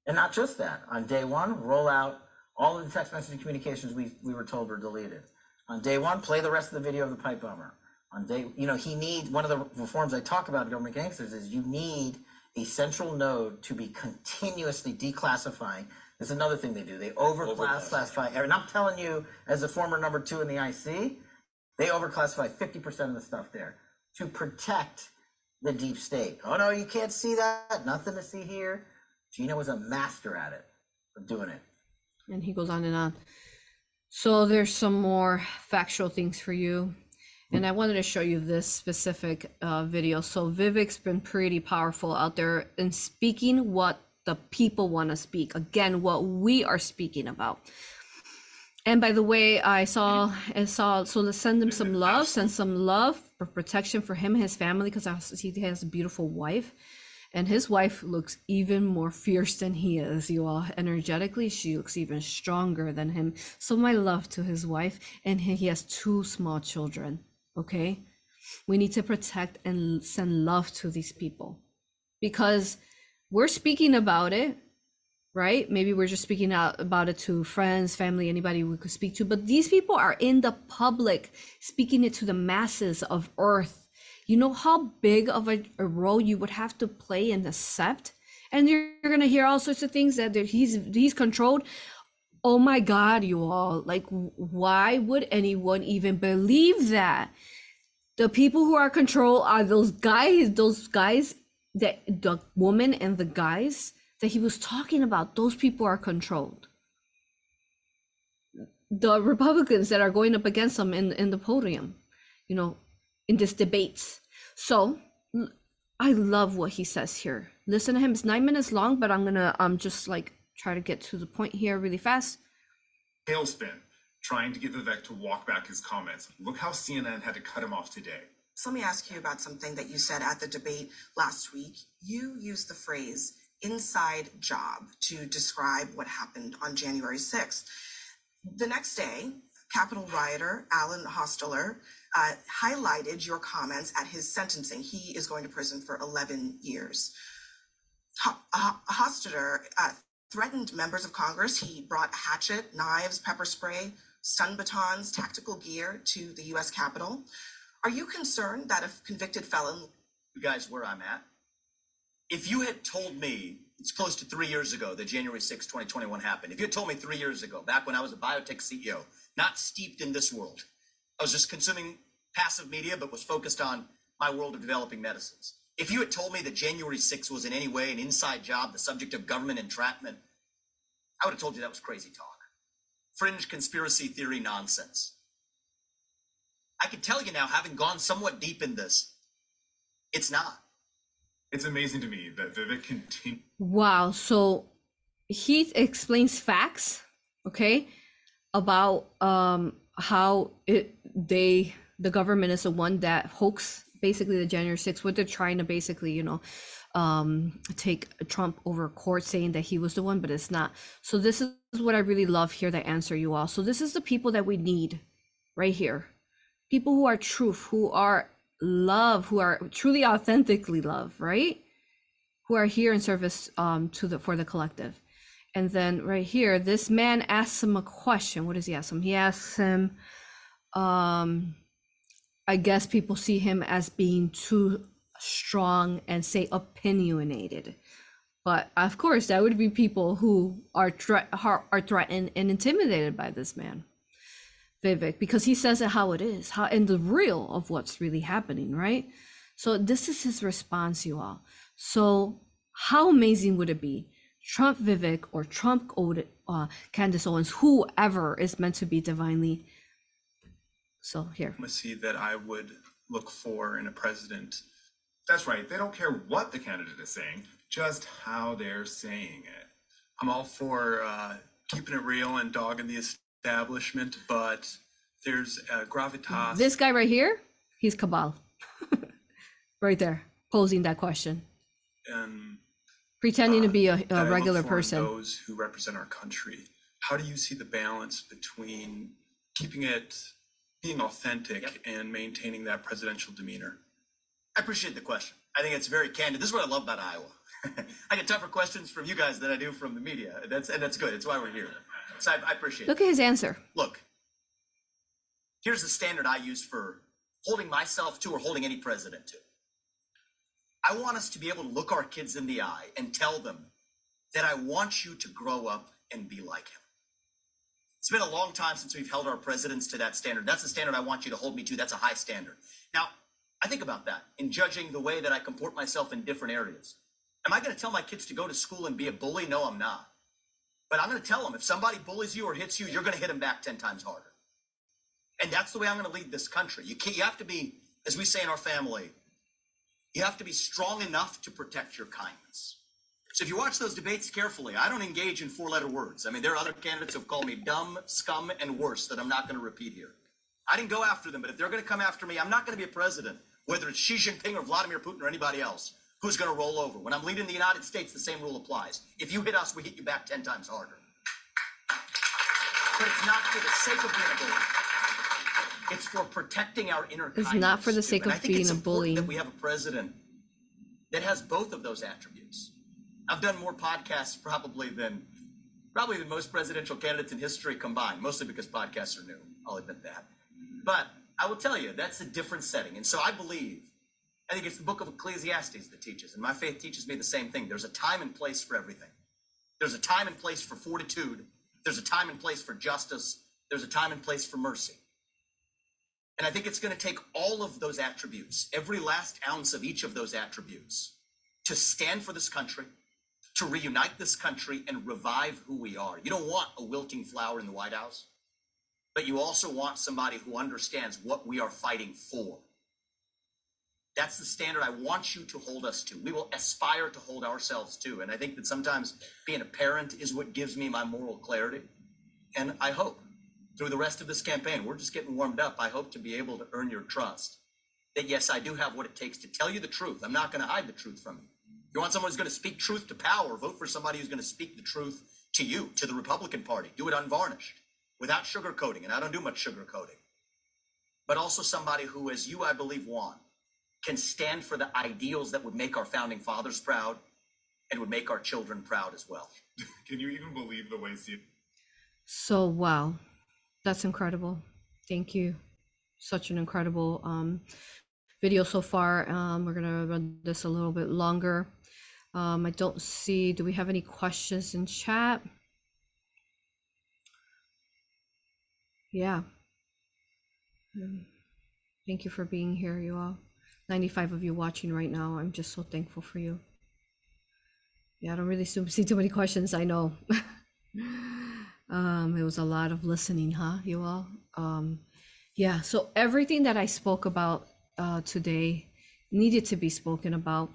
And not just that. On day one, roll out all of the text messaging communications we, we were told were deleted. On day one, play the rest of the video of the pipe bomber. On day, you know, he need one of the reforms I talk about in government gangsters is you need a central node to be continuously declassifying. There's another thing they do. They overclassify. And I'm telling you, as a former number two in the IC, they overclassify 50% of the stuff there to protect the deep state. Oh no, you can't see that. Nothing to see here. Gina was a master at it, of doing it. and he goes on and on. So there's some more factual things for you. And I wanted to show you this specific uh, video. So Vivek's been pretty powerful out there in speaking what the people want to speak. Again, what we are speaking about. And by the way, I saw I saw so let's send him some love, send some love for protection for him and his family because he has a beautiful wife. And his wife looks even more fierce than he is, you all. Energetically, she looks even stronger than him. So, my love to his wife. And he he has two small children. Okay. We need to protect and send love to these people because we're speaking about it, right? Maybe we're just speaking out about it to friends, family, anybody we could speak to. But these people are in the public, speaking it to the masses of Earth. You know how big of a, a role you would have to play and accept? And you're, you're gonna hear all sorts of things that he's he's controlled. Oh my God, you all! Like, why would anyone even believe that? the people who are controlled are those guys those guys that the woman and the guys that he was talking about. Those people are controlled. The republicans that are going up against him in in the podium you know in this debates. So i love what he says here. Listen to him. It's nine minutes long but i'm gonna um just like try to get to the point here really fast tailspin trying to get Vivek to walk back his comments. Look how CNN had to cut him off today. So let me ask you about something that you said at the debate last week. You used the phrase inside job to describe what happened on January 6th. The next day, Capitol rioter Alan Hostetter uh, highlighted your comments at his sentencing. He is going to prison for 11 years. Ho- Hostetter uh, threatened members of Congress. He brought a hatchet, knives, pepper spray, stun batons, tactical gear to the US Capitol. Are you concerned that a convicted felon, you guys, where I'm at, if you had told me it's close to three years ago that January 6, 2021 happened, if you had told me three years ago, back when I was a biotech CEO, not steeped in this world, I was just consuming passive media, but was focused on my world of developing medicines. If you had told me that January 6 was in any way an inside job, the subject of government entrapment, I would have told you that was crazy talk fringe conspiracy theory nonsense. I can tell you now, having gone somewhat deep in this, it's not. It's amazing to me that Vivek continues. Wow. So he explains facts, okay, about um how it they the government is the one that hoax basically the January 6th, what they're trying to basically, you know, um, take Trump over court saying that he was the one, but it's not. So this is what I really love here that answer you all. So this is the people that we need right here. People who are truth, who are love, who are truly authentically love, right? Who are here in service um to the for the collective. And then right here, this man asks him a question. What does he ask him? He asks him, um, I guess people see him as being too strong and say opinionated. But of course that would be people who are thre- are threatened and intimidated by this man vivek because he says it how it is how in the real of what's really happening right? So this is his response you all. So how amazing would it be? Trump vivek or trump uh, candace owens whoever is meant to be divinely so here see that i would look for in a president that's right. They don't care what the candidate is saying, just how they're saying it. I'm all for uh, keeping it real and dogging the establishment, but there's uh, gravitas. This guy right here, he's Cabal. right there, posing that question. And pretending uh, to be a, a regular person. Those who represent our country. How do you see the balance between keeping it, being authentic, yep. and maintaining that presidential demeanor? I appreciate the question. I think it's very candid. This is what I love about Iowa. I get tougher questions from you guys than I do from the media. That's and that's good. It's why we're here. So I, I appreciate it. Look it. at his answer. Look, here's the standard I use for holding myself to or holding any president to. I want us to be able to look our kids in the eye and tell them that I want you to grow up and be like him. It's been a long time since we've held our presidents to that standard. That's the standard I want you to hold me to. That's a high standard. Now, I think about that in judging the way that I comport myself in different areas. Am I going to tell my kids to go to school and be a bully? No, I'm not. But I'm going to tell them if somebody bullies you or hits you, you're going to hit them back 10 times harder. And that's the way I'm going to lead this country. You, you have to be, as we say in our family, you have to be strong enough to protect your kindness. So if you watch those debates carefully, I don't engage in four letter words. I mean, there are other candidates who have called me dumb, scum, and worse that I'm not going to repeat here. I didn't go after them, but if they're going to come after me, I'm not going to be a president whether it's Xi Jinping or Vladimir Putin or anybody else, who's going to roll over. When I'm leading the United States, the same rule applies. If you hit us, we hit you back 10 times harder. But it's not for the sake of being a bully. It's for protecting our inner It's not for the kindness, sake of I think it's being a important bully. That we have a president that has both of those attributes. I've done more podcasts probably than probably than most presidential candidates in history combined, mostly because podcasts are new. I'll admit that. But I will tell you, that's a different setting. And so I believe, I think it's the book of Ecclesiastes that teaches, and my faith teaches me the same thing. There's a time and place for everything. There's a time and place for fortitude. There's a time and place for justice. There's a time and place for mercy. And I think it's going to take all of those attributes, every last ounce of each of those attributes, to stand for this country, to reunite this country and revive who we are. You don't want a wilting flower in the White House, but you also want somebody who understands what we are fighting for. That's the standard I want you to hold us to. We will aspire to hold ourselves to. And I think that sometimes being a parent is what gives me my moral clarity. And I hope through the rest of this campaign, we're just getting warmed up. I hope to be able to earn your trust that yes, I do have what it takes to tell you the truth. I'm not going to hide the truth from you. You want someone who's going to speak truth to power, vote for somebody who's going to speak the truth to you, to the Republican Party. Do it unvarnished, without sugarcoating. And I don't do much sugarcoating. But also somebody who, as you, I believe, want, can stand for the ideals that would make our founding fathers proud and would make our children proud as well. Can you even believe the way C- So wow, that's incredible. Thank you. Such an incredible um, video so far. Um, we're gonna run this a little bit longer. Um, I don't see. Do we have any questions in chat? Yeah. Um, Thank you for being here, you all. 95 of you watching right now. I'm just so thankful for you. Yeah, I don't really see see too many questions. I know. um, it was a lot of listening, huh, you all? Um, yeah, so everything that I spoke about uh, today needed to be spoken about.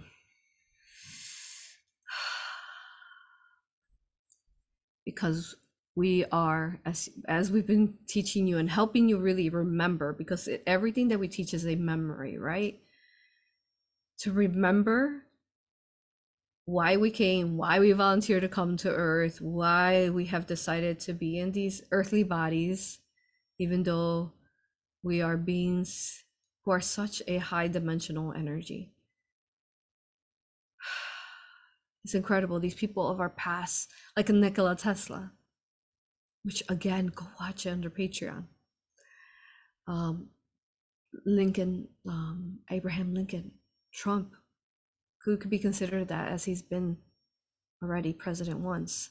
Because we are, as as we've been teaching you and helping you really remember, because it, everything that we teach is a memory, right? To remember why we came, why we volunteered to come to Earth, why we have decided to be in these earthly bodies, even though we are beings who are such a high dimensional energy. It's incredible. These people of our past, like Nikola Tesla, which again, go watch it under Patreon. Um, Lincoln, um, Abraham Lincoln, Trump, who could be considered that as he's been already president once.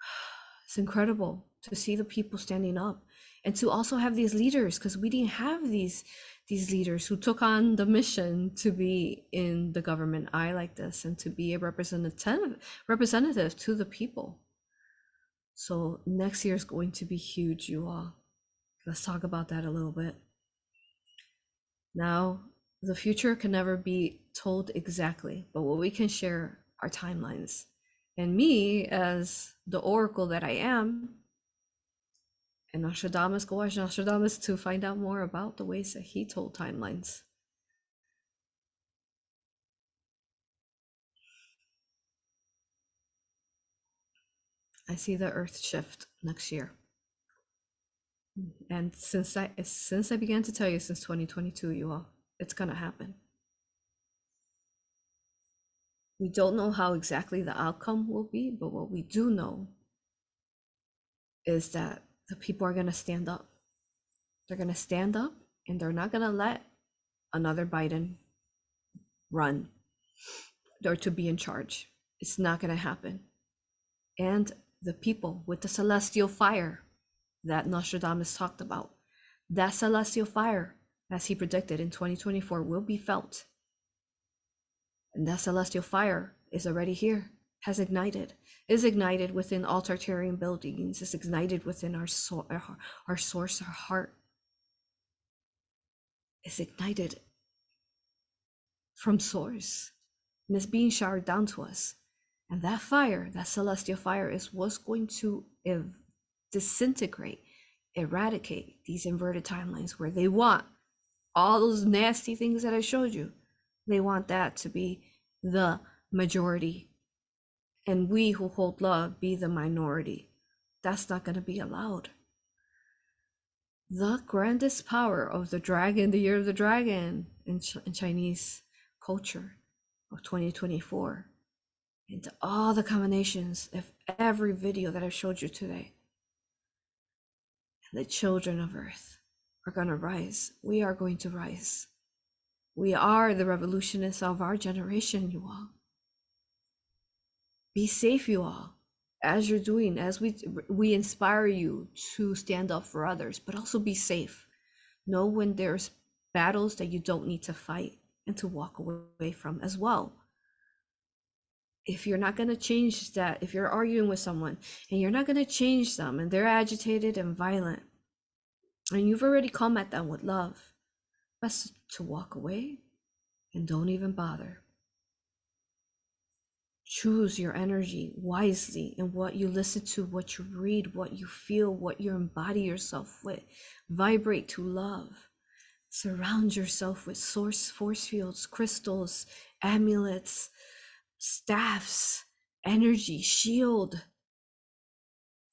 It's incredible to see the people standing up and to also have these leaders because we didn't have these these leaders who took on the mission to be in the government eye like this and to be a representative representative to the people. So next year is going to be huge, you all. Let's talk about that a little bit. Now, the future can never be told exactly, but what we can share are timelines. And me, as the oracle that I am, and Nostradamus, go watch Nostradamus to find out more about the ways that he told timelines. I see the earth shift next year. And since I since I began to tell you since 2022, you all, it's gonna happen. We don't know how exactly the outcome will be, but what we do know is that the people are gonna stand up. They're gonna stand up and they're not gonna let another Biden run or to be in charge. It's not gonna happen. And the people with the celestial fire that Nostradamus talked about. That celestial fire, as he predicted in 2024, will be felt. And that celestial fire is already here, has ignited, is ignited within all Tartarian buildings, is ignited within our, so- our, our source, our heart. Is ignited from source and is being showered down to us. And that fire, that celestial fire, is what's going to ev- disintegrate, eradicate these inverted timelines where they want all those nasty things that I showed you They want that to be the majority. And we who hold love be the minority. That's not going to be allowed. The grandest power of the dragon, the year of the dragon in, Ch- in Chinese culture of 2024, into all the combinations of every video that I've showed you today. The children of earth are going to rise. We are going to rise. We are the revolutionists of our generation, you all. Be safe, you all, as you're doing, as we we inspire you to stand up for others, but also be safe. Know when there's battles that you don't need to fight and to walk away from as well. If you're not going to change that, if you're arguing with someone and you're not going to change them and they're agitated and violent, and you've already come at them with love, best to walk away and don't even bother. Choose your energy wisely in what you listen to, what you read, what you feel, what you embody yourself with. Vibrate to love. Surround yourself with source force fields, crystals, amulets, staffs, energy, shield.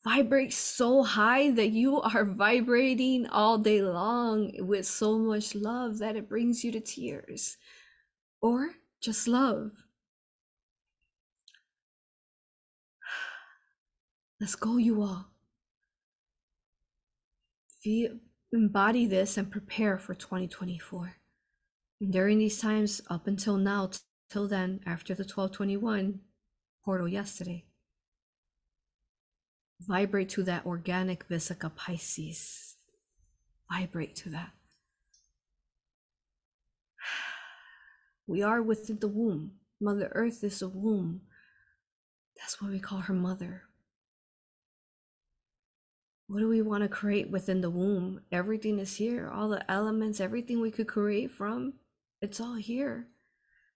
Vibrate so high that you are vibrating all day long with so much love that it brings you to tears. Or just love. Let's go, you all. Feel, embody this and prepare for 2024. And during these times, up until now, till then, after the 1221 portal yesterday, vibrate to that organic Vesica Piscis. Vibrate to that. We are within the womb. Mother Earth is a womb. That's why we call her mother. What do we want to create within the womb? Everything is here. All the elements, everything we could create from, it's all here.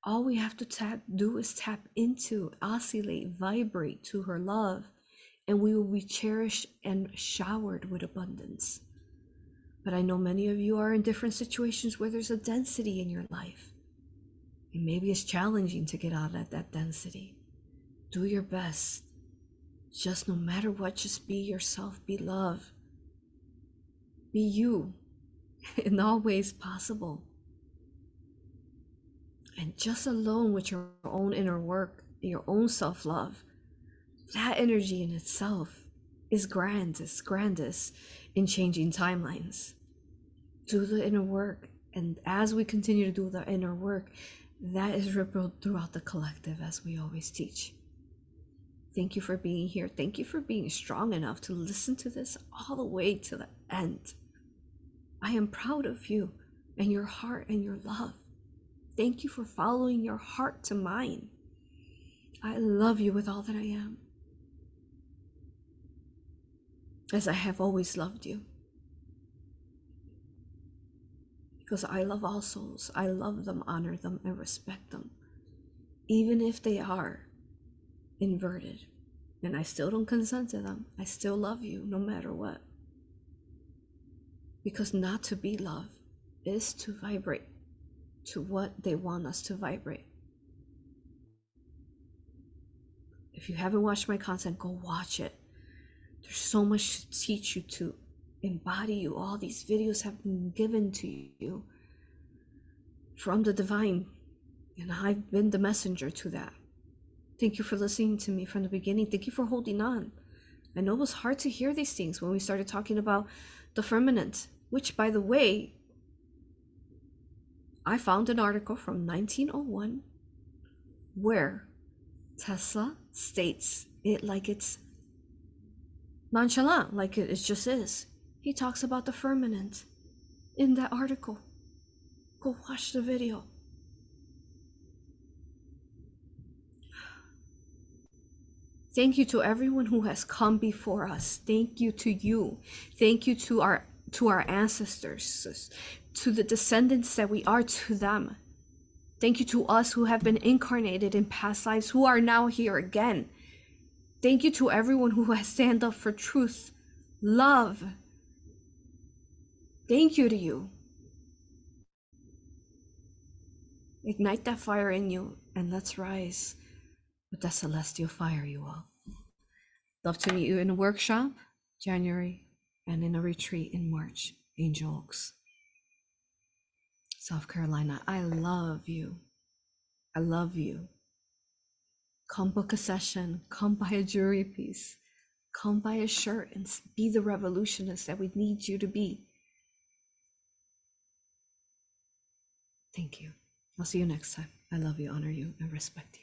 All we have to tap do is tap into, oscillate, vibrate to her love, and we will be cherished and showered with abundance. But I know many of you are in different situations where there's a density in your life. And maybe it's challenging to get out of that density. Do your best just no matter what, just be yourself, be love, be you in all ways possible. And just alone with your own inner work, your own self love, that energy in itself is grandest, grandest in changing timelines. Do the inner work. And as we continue to do the inner work, that is rippled throughout the collective, as we always teach. Thank you for being here. Thank you for being strong enough to listen to this all the way to the end. I am proud of you and your heart and your love. Thank you for following your heart to mine. I love you with all that I am, as I have always loved you. Because I love all souls. I love them, honor them, and respect them, even if they are inverted. And I still don't consent to them. I still love you no matter what. Because not to be love is to vibrate to what they want us to vibrate. If you haven't watched my content, go watch it. There's so much to teach you to embody you. All these videos have been given to you from the divine, and I've been the messenger to that. Thank you for listening to me from the beginning. Thank you for holding on. I know it was hard to hear these things when we started talking about the firmament, which, by the way, I found an article from 1901 where Tesla states it like it's nonchalant, like it just is. He talks about the firmament in that article. Go watch the video. Thank you to everyone who has come before us. Thank you to you. Thank you to our to our ancestors, to the descendants that we are to them. Thank you to us who have been incarnated in past lives who are now here again. Thank you to everyone who has stand up for truth, love. Thank you to you. Ignite that fire in you and let's rise with that celestial fire, you all. Love to meet you in a workshop, January, and in a retreat in March, Angel Oaks, South Carolina. I love you. I love you. Come book a session, come buy a jewelry piece, come buy a shirt and be the revolutionist that we need you to be. Thank you. I'll see you next time. I love you, honor you, and respect you.